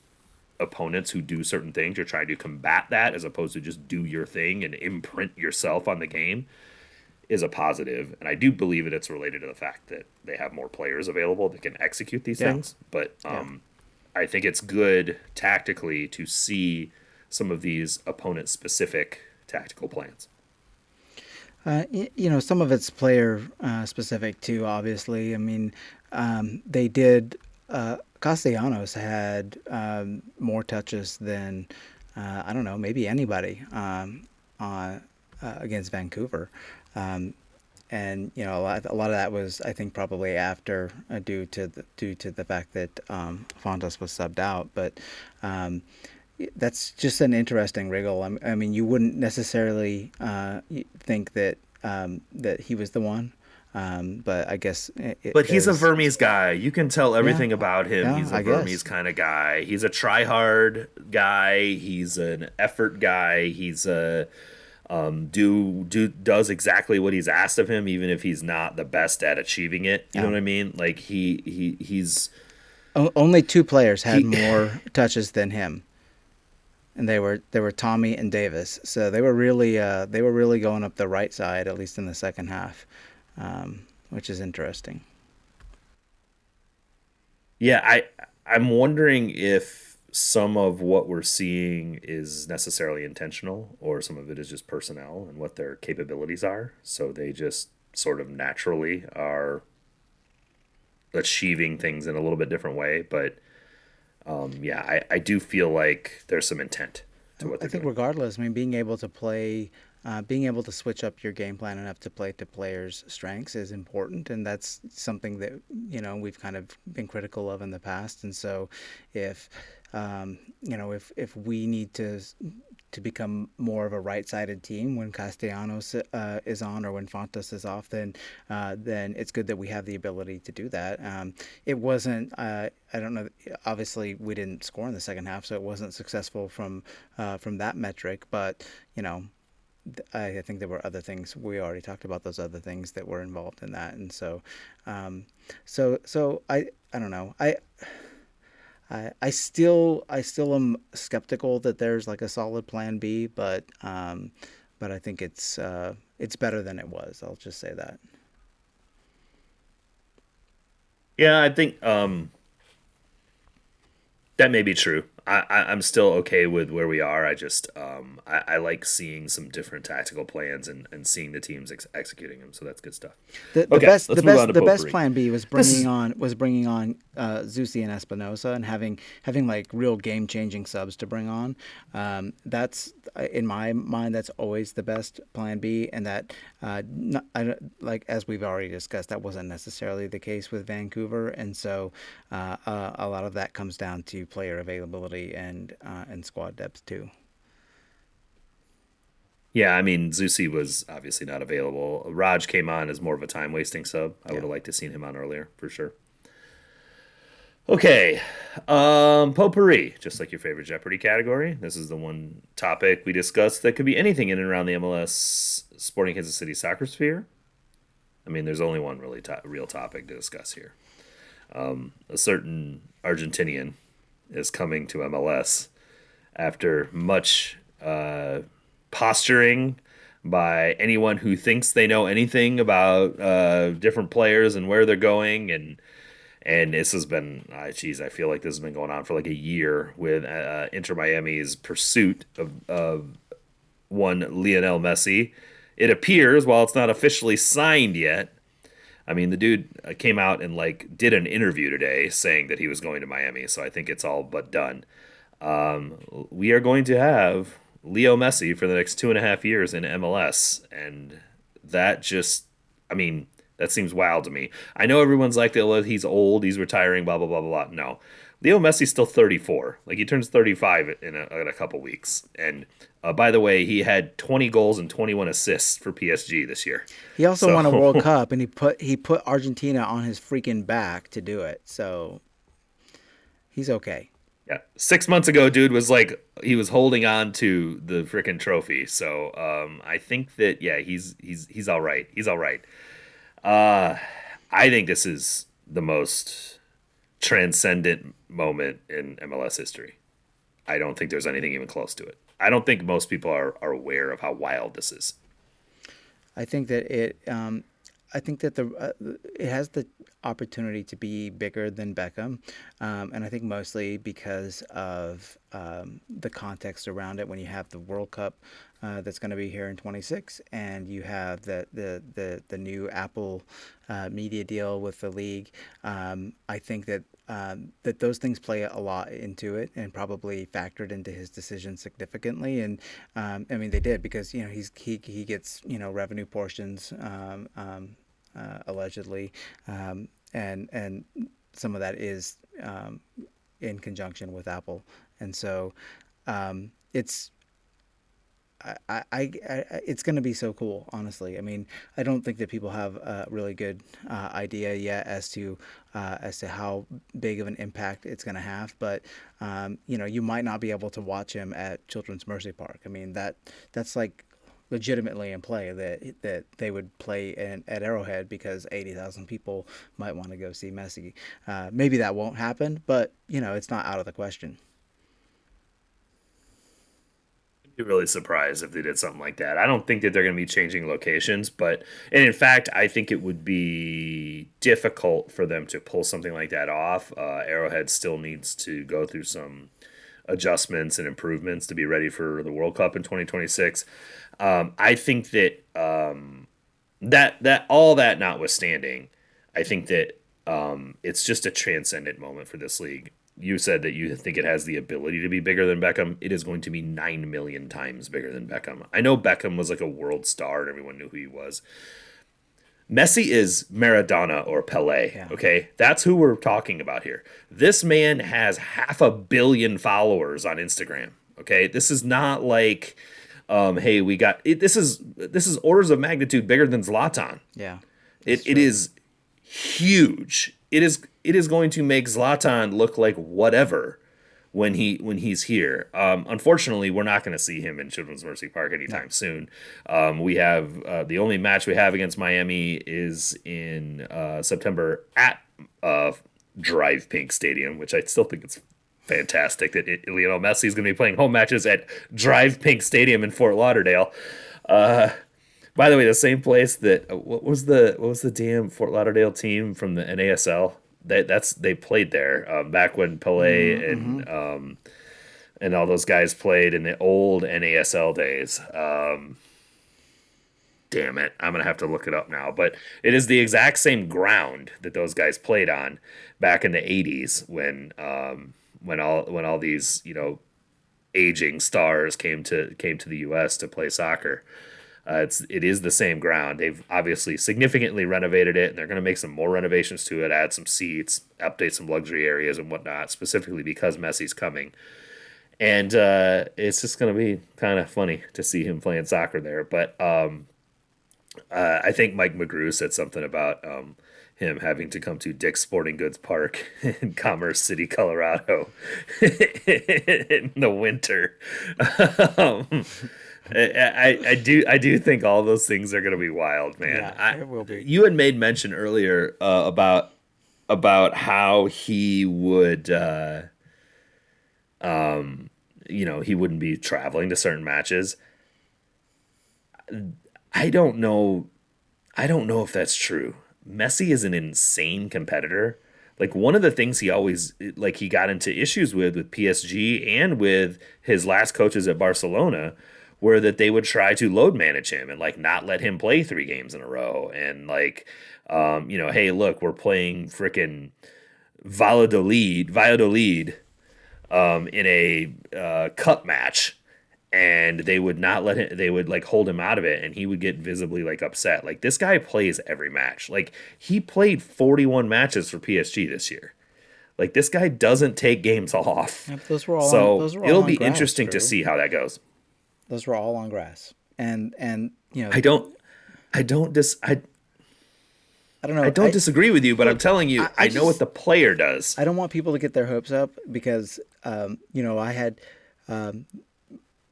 opponents who do certain things, you're trying to combat that as opposed to just do your thing and imprint yourself on the game is a positive. and I do believe that it's related to the fact that they have more players available that can execute these yeah. things. But um, yeah. I think it's good tactically to see some of these opponent specific tactical plans. Uh, you know, some of it's player uh, specific too. Obviously, I mean, um, they did. Uh, Castellanos had um, more touches than uh, I don't know, maybe anybody um, uh, against Vancouver. Um, and you know a lot, a lot of that was I think probably after uh, due to the, due to the fact that um, Fontas was subbed out, but um, that's just an interesting wriggle. I, I mean, you wouldn't necessarily uh, think that um, that he was the one. Um, but I guess. But he's a Vermes guy. You can tell everything yeah, about him. Yeah, he's a I Vermes guess. kind of guy. He's a try hard guy. He's an effort guy. He's a um, do do does exactly what he's asked of him, even if he's not the best at achieving it. You yeah. know what I mean? Like he he he's o- only two players had he, more touches than him, and they were they were Thommy and Davis. So they were really uh, they were really going up the right side, at least in the second half, um, which is interesting. Yeah, I I'm wondering if some of what we're seeing is necessarily intentional or some of it is just personnel and what their capabilities are so they just sort of naturally are achieving things in a little bit different way but um, yeah I, I do feel like there's some intent to what i think doing. regardless i mean being able to play uh, being able to switch up your game plan enough to play to players' strengths is important, and that's something that you know we've kind of been critical of in the past. And so, if um, you know, if if we need to to become more of a right-sided team when Castellanos uh, is on or when Fontas is off, then uh, then it's good that we have the ability to do that. Um, it wasn't. Uh, I don't know. Obviously, we didn't score in the second half, so it wasn't successful from uh, from that metric. But you know, I, think there were other things we already talked about those other things that were involved in that, and so, um, so so I I don't know I. I, I still I still am skeptical that there's like a solid plan B, but um, but I think it's uh, it's better than it was. I'll just say that. Yeah, I think um, that may be true. I, am still okay with where we are. I just um, I, I, like seeing some different tactical plans and, and seeing the teams ex- executing them. So that's good stuff. The, the okay, best the best the best plan B was bringing on was bringing on uh, Zusi and Espinoza and having having like real game changing subs to bring on. Um, that's in my mind that's always the best plan B, and that uh, not, I, like as we've already discussed, that wasn't necessarily the case with Vancouver, and so uh, uh a lot of that comes down to player availability and uh, and squad depth too. Yeah, I mean Zusi was obviously not available. Raj came on as more of a time wasting sub. I yeah. would have liked to seen him on earlier for sure. Okay, um, potpourri, just like your favorite Jeopardy category. This is the one topic we discussed that could be anything in and around the MLS Sporting Kansas City soccer sphere. I mean, there's only one really to- real topic to discuss here. Um, a certain Argentinian is coming to MLS after much uh, posturing by anyone who thinks they know anything about uh, different players and where they're going. And and this has been uh, i feel like this has been going on for like a year with uh, inter miami's pursuit of, of one lionel messi. It appears while it's not officially signed yet i mean the dude uh, came out and like did an interview today saying that he was going to miami so i think it's all but done um, we are going to have Leo Messi for the next two and a half years in MLS, and that just, I mean, that seems wild to me. I know everyone's like, oh, he's old, he's retiring, blah blah blah blah blah. No, Leo Messi's still 34. Like he turns 35 in a, in a couple weeks. And uh, by the way, he had 20 goals and 21 assists for PSG this year. He also so. won a World Cup, and he put he put Argentina on his freaking back to do it. So he's okay. Yeah, six months ago, dude was like he was holding on to the freaking trophy. So um, I think that yeah, he's he's he's all right. He's all right. Uh, I think this is the most transcendent moment in MLS history. I don't think there's anything even close to it. I don't think most people are, are aware of how wild this is. I think that it um, I think that the uh, it has the opportunity to be bigger than Beckham, um, and I think mostly because of um, the context around it. When you have the World Cup uh, that's going to be here in 26, and you have the the the, the new Apple uh, media deal with the league, um, I think that um, that those things play a lot into it and probably factored into his decision significantly. And um, I mean, they did because you know he's he he gets you know revenue portions um, um uh, allegedly, um, and and some of that is in conjunction with Apple, and so it's. I, I, I, it's going to be so cool, honestly. I mean, I don't think that people have a really good uh, idea yet as to uh, as to how big of an impact it's going to have. But um, you know, you might not be able to watch him at Children's Mercy Park. I mean, that that's like legitimately in play that that they would play in, at Arrowhead because 80,000 people might want to go see Messi. Uh, maybe that won't happen, but you know it's not out of the question. I'd be really surprised if they did something like that. I don't think that they're going to be changing locations, but and in fact, I think it would be difficult for them to pull something like that off. Uh, Arrowhead still needs to go through some adjustments and improvements to be ready for the World Cup in 2026. Um, I think that um, that that all that notwithstanding, I think that um, it's just a transcendent moment for this league. You said that you think it has the ability to be bigger than Beckham. It is going to be nine million times bigger than Beckham. I know Beckham was like a world star and everyone knew who he was. Messi is Maradona or Pele. Yeah. Okay, that's who we're talking about here. This man has half a billion followers on Instagram. Okay, this is not like um, hey, we got it, this is this is orders of magnitude bigger than Zlatan. Yeah, it, it is huge. It is it is going to make Zlatan look like whatever when he when he's here. Um, unfortunately, we're not going to see him in Children's Mercy Park anytime soon. Um, we have uh, the only match we have against Miami is in uh, September at uh, DRV PNK Stadium, which I still think it's fantastic that it, Lionel Messi is going to be playing home matches at Drive Pink Stadium in Fort Lauderdale. Uh, by the way, the same place that uh, what was the what was the damn Fort Lauderdale team from the NASL? That that's they played there um, back when Pele mm-hmm. and um, and all those guys played in the old NASL days. Um, damn it, I'm gonna have to look it up now. But it is the exact same ground that those guys played on back in the '80s when um, when all when all these you know aging stars came to came to the U.S. to play soccer. Uh, it's it is the same ground. They've obviously significantly renovated it, and they're going to make some more renovations to it, add some seats, update some luxury areas and whatnot, specifically because Messi's coming. And uh, it's just going to be kind of funny to see him playing soccer there. But um, uh, I think Mike McGrew said something about um, him having to come to Dick's Sporting Goods Park in Commerce City, Colorado in the winter. um, I, I do I do think all those things are going to be wild, man. Yeah, I, it will be. You had made mention earlier uh, about about how he would uh, um you know, he wouldn't be traveling to certain matches. I don't know. I don't know if that's true. Messi is an insane competitor. Like one of the things he always like he got into issues with with PSG and with his last coaches at Barcelona were that they would try to load manage him and like not let him play three games in a row. And like um, you know, hey, look, we're playing freaking Valladolid, Valladolid um, in a uh, cup match. And they would not let him they would like hold him out of it. And he would get visibly like upset. Like this guy plays every match. Like he played 41 matches for psg this year. Like this guy doesn't take games off. Yep, those were all so on, those were all it'll be grass, interesting to see how that goes Those were all on grass, and and you know i don't i don't dis i, I don't know. I don't disagree with you but i'm telling you I- i, I know what the player does. I don't want people to get their hopes up because, um, you know, I had um,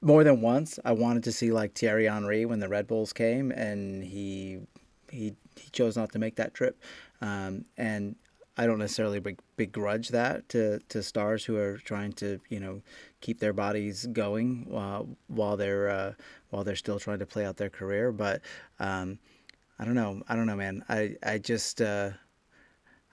more than once I wanted to see like Thierry Henry when the Red Bulls came, and he he he chose not to make that trip, um, and I don't necessarily begrudge that to, to stars who are trying to you know keep their bodies going while while they're uh, while they're still trying to play out their career, but um, I don't know, I don't know, man. I I just. Uh,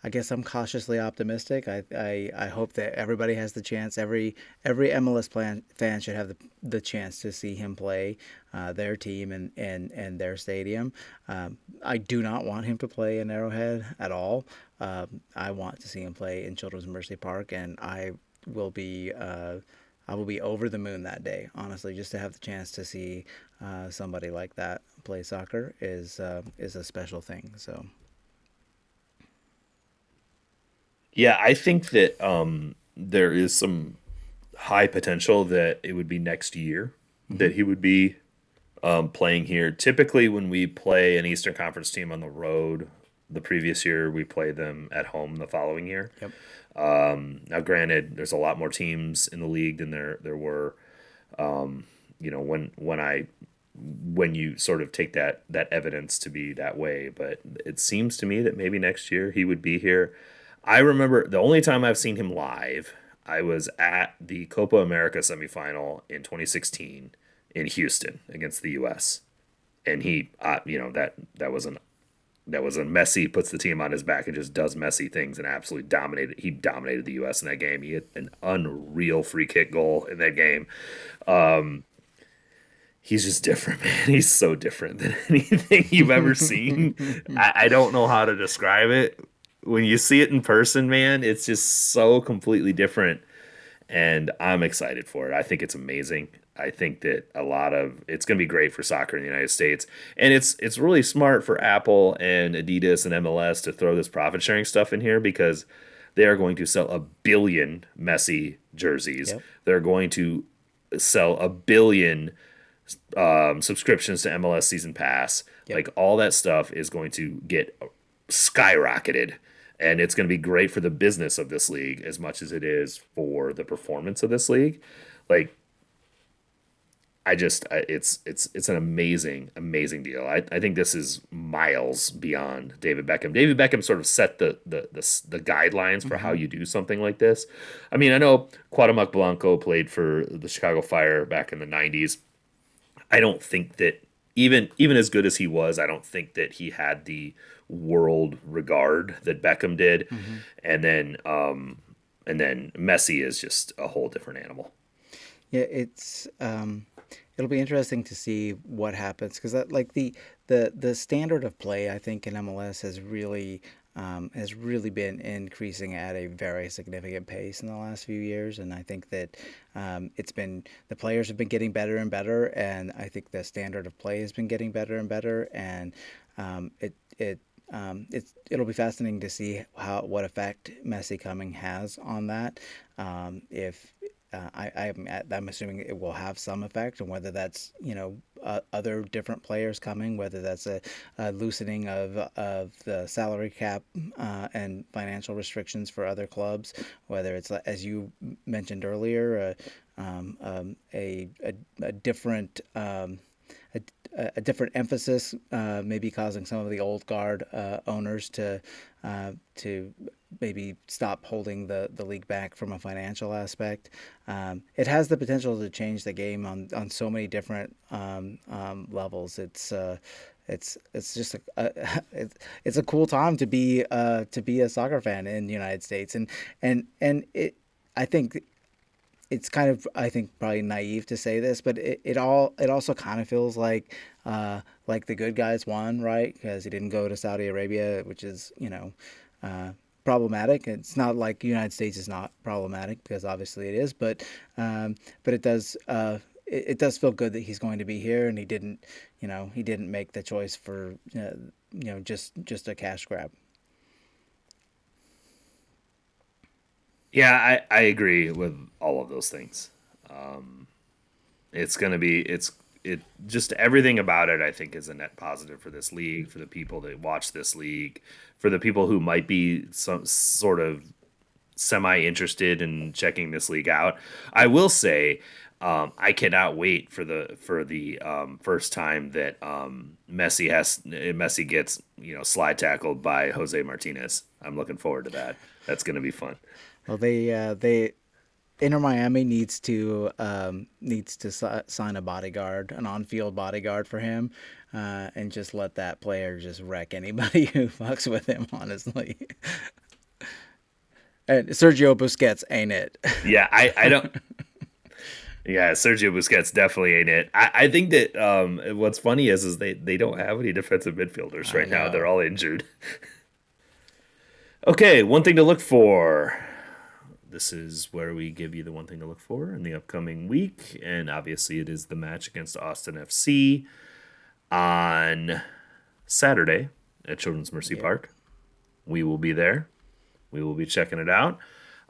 I guess I'm cautiously optimistic. I, I, I hope that everybody has the chance. Every every MLS plan, fan should have the, the chance to see him play uh, their team and, and, and their stadium. Um, I do not want him to play in Arrowhead at all. Um, I want to see him play in Children's Mercy Park, and I will be uh, I will be over the moon that day. Honestly, just to have the chance to see uh, somebody like that play soccer is uh, is a special thing. So. Yeah, I think that um, there is some high potential that it would be next year that he would be um, playing here. Typically, when we play an Eastern Conference team on the road, the previous year we play them at home the following year. Yep. Um, now, granted, there's a lot more teams in the league than there there were. Um, you know, when when I when you sort of take that that evidence to be that way, but it seems to me that maybe next year he would be here. I remember the only time I've seen him live, I was at the Copa America semifinal in 2016 in Houston against the U.S. And he, uh, you know, that that was an that was a Messi puts the team on his back and just does messy things and absolutely dominated. He dominated the U.S. in that game. He had an unreal free kick goal in that game. Um, he's just different, man. He's so different than anything you've ever seen. I, I don't know how to describe it. When you see it in person, man, it's just so completely different. And I'm excited for it. I think it's amazing. I think that a lot of it's going to be great for soccer in the United States, and it's it's really smart for Apple and Adidas and MLS to throw this profit sharing stuff in here because they are going to sell a billion Messi jerseys. Yep. They're going to sell a billion um, subscriptions to MLS Season Pass. Yep. Like all that stuff is going to get skyrocketed. And it's going to be great for the business of this league as much as it is for the performance of this league. Like, I just it's it's it's an amazing amazing deal. I, I think this is miles beyond David Beckham. David Beckham sort of set the the the, the guidelines for how mm-hmm. you do something like this. I mean, I know Cuauhtemoc Blanco played for the Chicago Fire back in the '90s. I don't think that even even as good as he was, I don't think that he had the world regard that Beckham did. And then um and then Messi is just a whole different animal. Yeah, it's um, it'll be interesting to see what happens because that like the the the standard of play I think in MLS has really um, has really been increasing at a very significant pace in the last few years, and I think that um, it's been the players have been getting better and better, and I think the standard of play has been getting better and better, and um, it it um, it's it'll be fascinating to see how what effect Messi coming has on that. Um, if uh, I, I'm I'm assuming it will have some effect, and whether that's you know uh, other different players coming, whether that's a, a loosening of of the salary cap uh, and financial restrictions for other clubs, whether it's uh, as you mentioned earlier, uh, um, um, a, a a different um, a, different emphasis, uh, maybe causing some of the old guard uh, owners to uh, to maybe stop holding the, the league back from a financial aspect. Um, it has the potential to change the game on, on so many different um, um, levels. It's uh, it's it's just a, a it's, it's a cool time to be uh, to be a soccer fan in the United States, and and and it I think it's kind of I think probably naive to say this, but it, it all it also kind of feels like uh, like the good guys won, right? Because he didn't go to Saudi Arabia, which is you know uh, problematic. It's not like the United States is not problematic because obviously it is, but um, but it does uh, it, it, does feel good that he's going to be here, and he didn't you know he didn't make the choice for uh, you know just just a cash grab. Yeah, I, I agree with all of those things. Um, it's gonna be it's it just everything about it I think is a net positive for this league, for the people that watch this league, for the people who might be some sort of semi interested in checking this league out. I will say um, I cannot wait for the for the um, first time that um, Messi has Messi gets you know slide tackled by Jose Martinez. I'm looking forward to that. That's going to be fun. Well, they uh, they Inter Miami needs to um, needs to si- sign a bodyguard, an on-field bodyguard for him, uh, and just let that player just wreck anybody who fucks with him. Honestly, and Sergio Busquets ain't it? Yeah, I I don't. Yeah, Sergio Busquets definitely ain't it. I, I think that um, what's funny is is they, they don't have any defensive midfielders right now. They're all injured. okay, one thing to look for this is where we give you the one thing to look for in the upcoming week. And obviously, it is the match against Austin FC on Saturday at Children's Mercy yeah. Park. We will be there. We will be checking it out.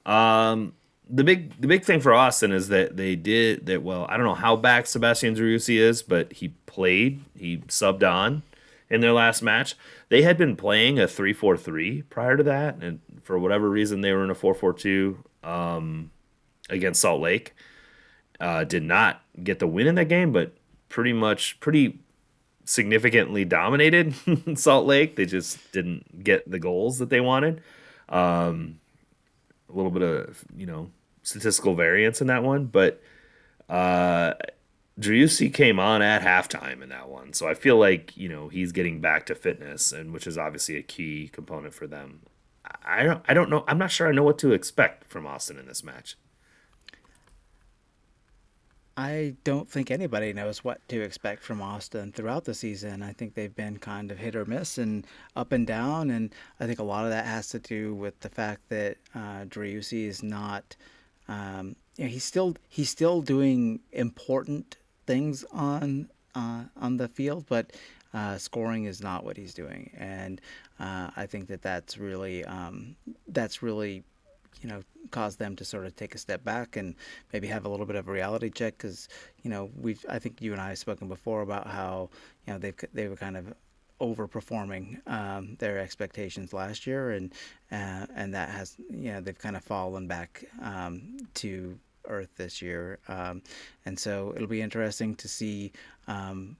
Um, the big the big thing for Austin is that they did that. Well, I don't know how back Sebastian Driussi is, but he played. He subbed on in their last match. They had been playing a 3-4-3 prior to that, and for whatever reason, they were in a 4-4-2 um, against Salt Lake. Uh, did not get the win in that game, but pretty much pretty significantly dominated Salt Lake. They just didn't get the goals that they wanted. Um, a little bit of you know statistical variance in that one, but uh, Driussi came on at halftime in that one, so I feel like you know he's getting back to fitness, and which is obviously a key component for them. I don't I don't know. I'm not sure I know what to expect from Austin in this match. I don't think anybody knows what to expect from Austin throughout the season. I think they've been kind of hit or miss and up and down, and I think a lot of that has to do with the fact that uh, Driussi is not. Um, you know, he's still he's still doing important things on uh, on the field, but uh, scoring is not what he's doing, and uh, I think that that's really um, that's really you know caused them to sort of take a step back and maybe have a little bit of a reality check because you know we've I think you and I have spoken before about how you know they they were kind of overperforming um, their expectations last year and uh, and that has you know they've kind of fallen back um, to earth this year. Um, and so it'll be interesting to see um,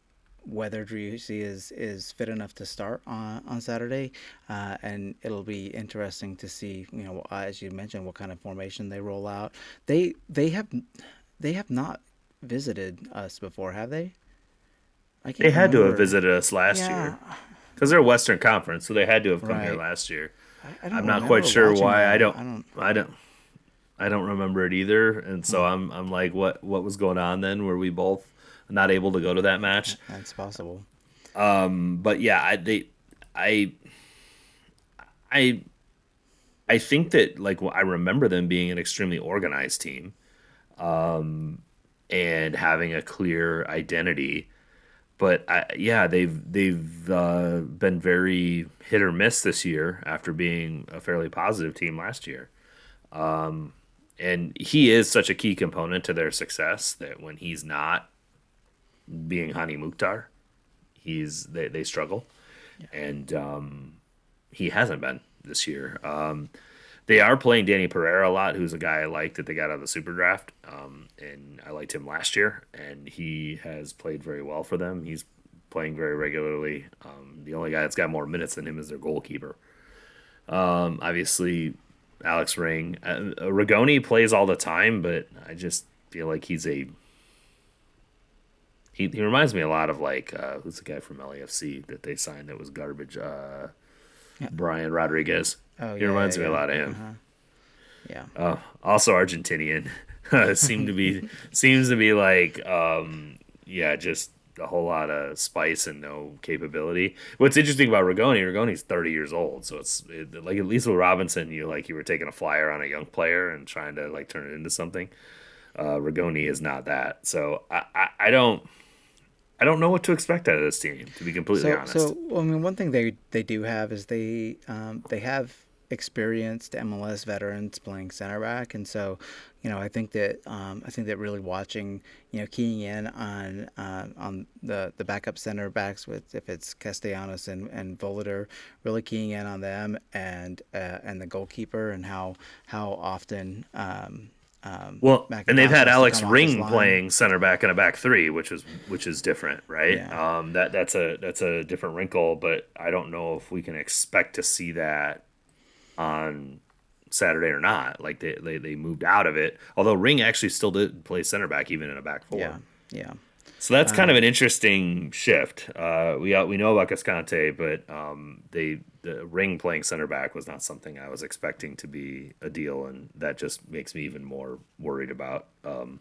whether Driussi is is fit enough to start on on Saturday, uh, and it'll be interesting to see you know as you mentioned what kind of formation they roll out. They they have they have not visited us before, have they? they had remember. to have visited us last yeah. year because they're a Western Conference, so they had to have come right. here last year. I, I am not quite sure why. I don't, I don't. I don't. I don't remember it either, and so hmm. I'm I'm like, what what was going on then? Were we both not able to go to that match. That's possible. Um, but yeah, I they, I, I, I think that like I remember them being an extremely organized team, um, and having a clear identity. But I, yeah, they've they've uh, been very hit or miss this year after being a fairly positive team last year. Um, and he is such a key component to their success that when he's not, being Hani Mukhtar, he's they, they struggle, yeah. and um, he hasn't been this year. Um, they are playing Danny Pereira a lot, who's a guy I like that they got out of the super draft, um, and I liked him last year, and he has played very well for them. He's playing very regularly. Um, the only guy that's got more minutes than him is their goalkeeper. Um, obviously, Alex Ring. Uh, Rigoni plays all the time, but I just feel like he's a. He, he reminds me a lot of like uh, who's the guy from LAFC that they signed that was garbage. Uh, yeah. Brian Rodriguez. Oh, he yeah, reminds yeah, me a lot of him. Uh-huh. Yeah. Uh, also Argentinian. seem to be seems to be like um, yeah, just a whole lot of spice and no capability. What's interesting about Rigoni, Rigoni's 30 years old, so it's it, like at least with Robinson, you like you were taking a flyer on a young player and trying to like turn it into something. Uh, Rigoni is not that, so I, I, I don't. I don't know what to expect out of this team, to be completely so, honest. So, I mean, one thing they they do have is they um, they have experienced MLS veterans playing center back, and so you know I think that um, I think that really watching you know keying in on uh, on the the backup center backs with if it's Castellanos and and Voloder, really keying in on them and uh, and the goalkeeper and how how often. Um, um, well, and they've had Alex Ring playing center back in a back three, which is which is different, right? Yeah. Um, that that's a that's a different wrinkle, but I don't know if we can expect to see that on Saturday or not. Like they, they, they moved out of it. Although Ring actually still did play center back even in a back four. Yeah. Yeah. So that's kind um, of an interesting shift. Uh, we we know about Cascante, but um, they the Ring playing center back was not something I was expecting to be a deal, and that just makes me even more worried about. Um,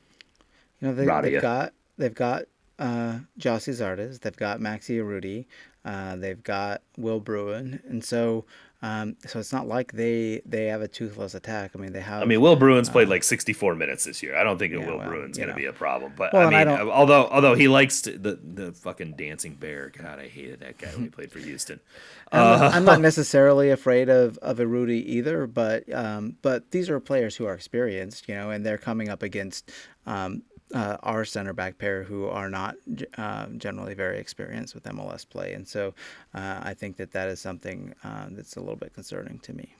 you know, they, have got they've got uh, Gyasi Zardes, they've got Maxi Urruti, uh, they've got Will Bruin, and so um, so it's not like they they have a toothless attack. I mean, they have. I mean, Will Bruin's uh, played like 64 minutes this year. I don't think yeah, Will well, Bruin's going to be a problem. But well, I mean, I although although he likes to, the the fucking dancing bear. God, I hated that guy when he played for Houston. I'm, uh, not, I'm, not, necessarily afraid of of Urruti either, but um, but these are players who are experienced, you know, and they're coming up against um, uh, our center back pair who are not uh, generally very experienced with MLS play. And so uh, I think that that is something uh, that's a little bit concerning to me.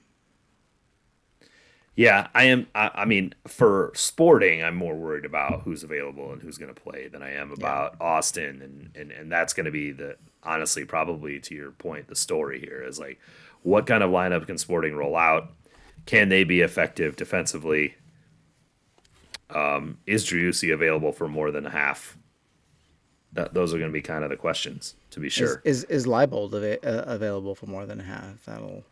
Yeah, I am. I, I, mean, for sporting, I'm more worried about who's available and who's going to play than I am about yeah. Austin, and and and that's going to be the honestly probably to your point the story here is like what kind of lineup can Sporting roll out? Can they be effective defensively? Um, is Driussi available for more than half? That, those are going to be kind of the questions, to be sure. Is is, is Leibold av- uh, available for more than half? That'll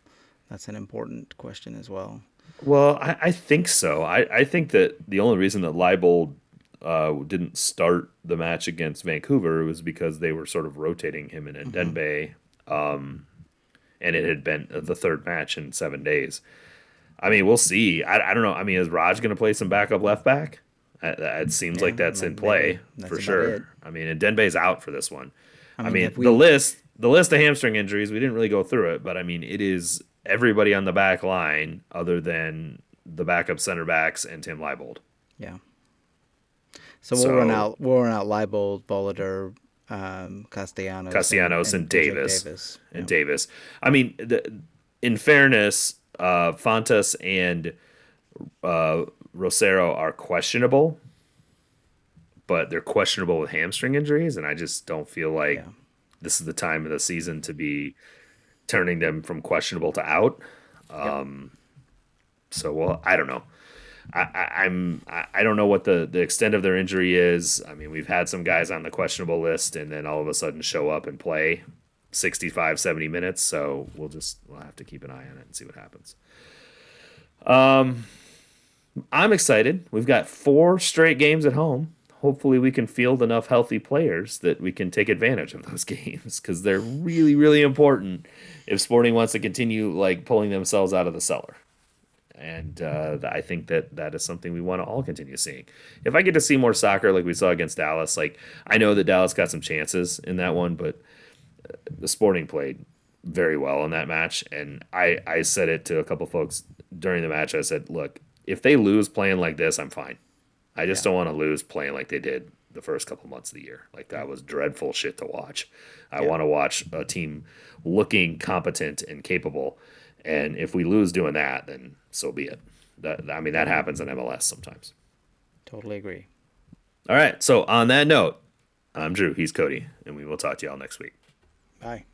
that's an important question as well. Well, I, I think so. I, I think that the only reason that Leibold uh, didn't start the match against Vancouver was because they were sort of rotating him in Ndenbe, mm-hmm. um, and it had been the third match in seven days. I mean, we'll see. I, I don't know. I mean, is Raj going to play some backup left back? It seems yeah, like that's in play that's for sure. It. I mean, Ndenbe's out for this one. I mean, I mean we, the list the list of hamstring injuries we didn't really go through it, but I mean, it is everybody on the back line other than the backup center backs and Tim Leibold. Yeah. So we'll so, run out. We'll run out Leibold, Voloder, um, Castellanos, Castellanos, and, and, and Davis, Davis, and yeah. Davis. I mean, the, in fairness, uh, Fontas and uh, Rosero are questionable, but they're questionable with hamstring injuries, and I just don't feel like yeah. this is the time of the season to be turning them from questionable to out. Um, yep. So, well, I don't know. I, I, I'm I don't know what the, the extent of their injury is. I mean, we've had some guys on the questionable list and then all of a sudden show up and play. 65, 70 minutes. So we'll just we'll have to keep an eye on it and see what happens. Um, I'm excited. We've got four straight games at home. Hopefully, we can field enough healthy players that we can take advantage of those games because they're really, really important if Sporting wants to continue like pulling themselves out of the cellar. And uh, I think that that is something we want to all continue seeing. If I get to see more soccer like we saw against Dallas, like I know that Dallas got some chances in that one, but the Sporting played very well in that match, and I I said it to a couple folks during the match. I said, look, if they lose playing like this, I'm fine. I just yeah. don't want to lose playing like they did the first couple months of the year. Like that was dreadful shit to watch. I yeah. want to watch a team looking competent and capable. And if we lose doing that, then so be it. That I mean that happens in MLS sometimes. Totally agree. All right. So on that note, I'm Drew. He's Cody, and we will talk to y'all next week. Bye.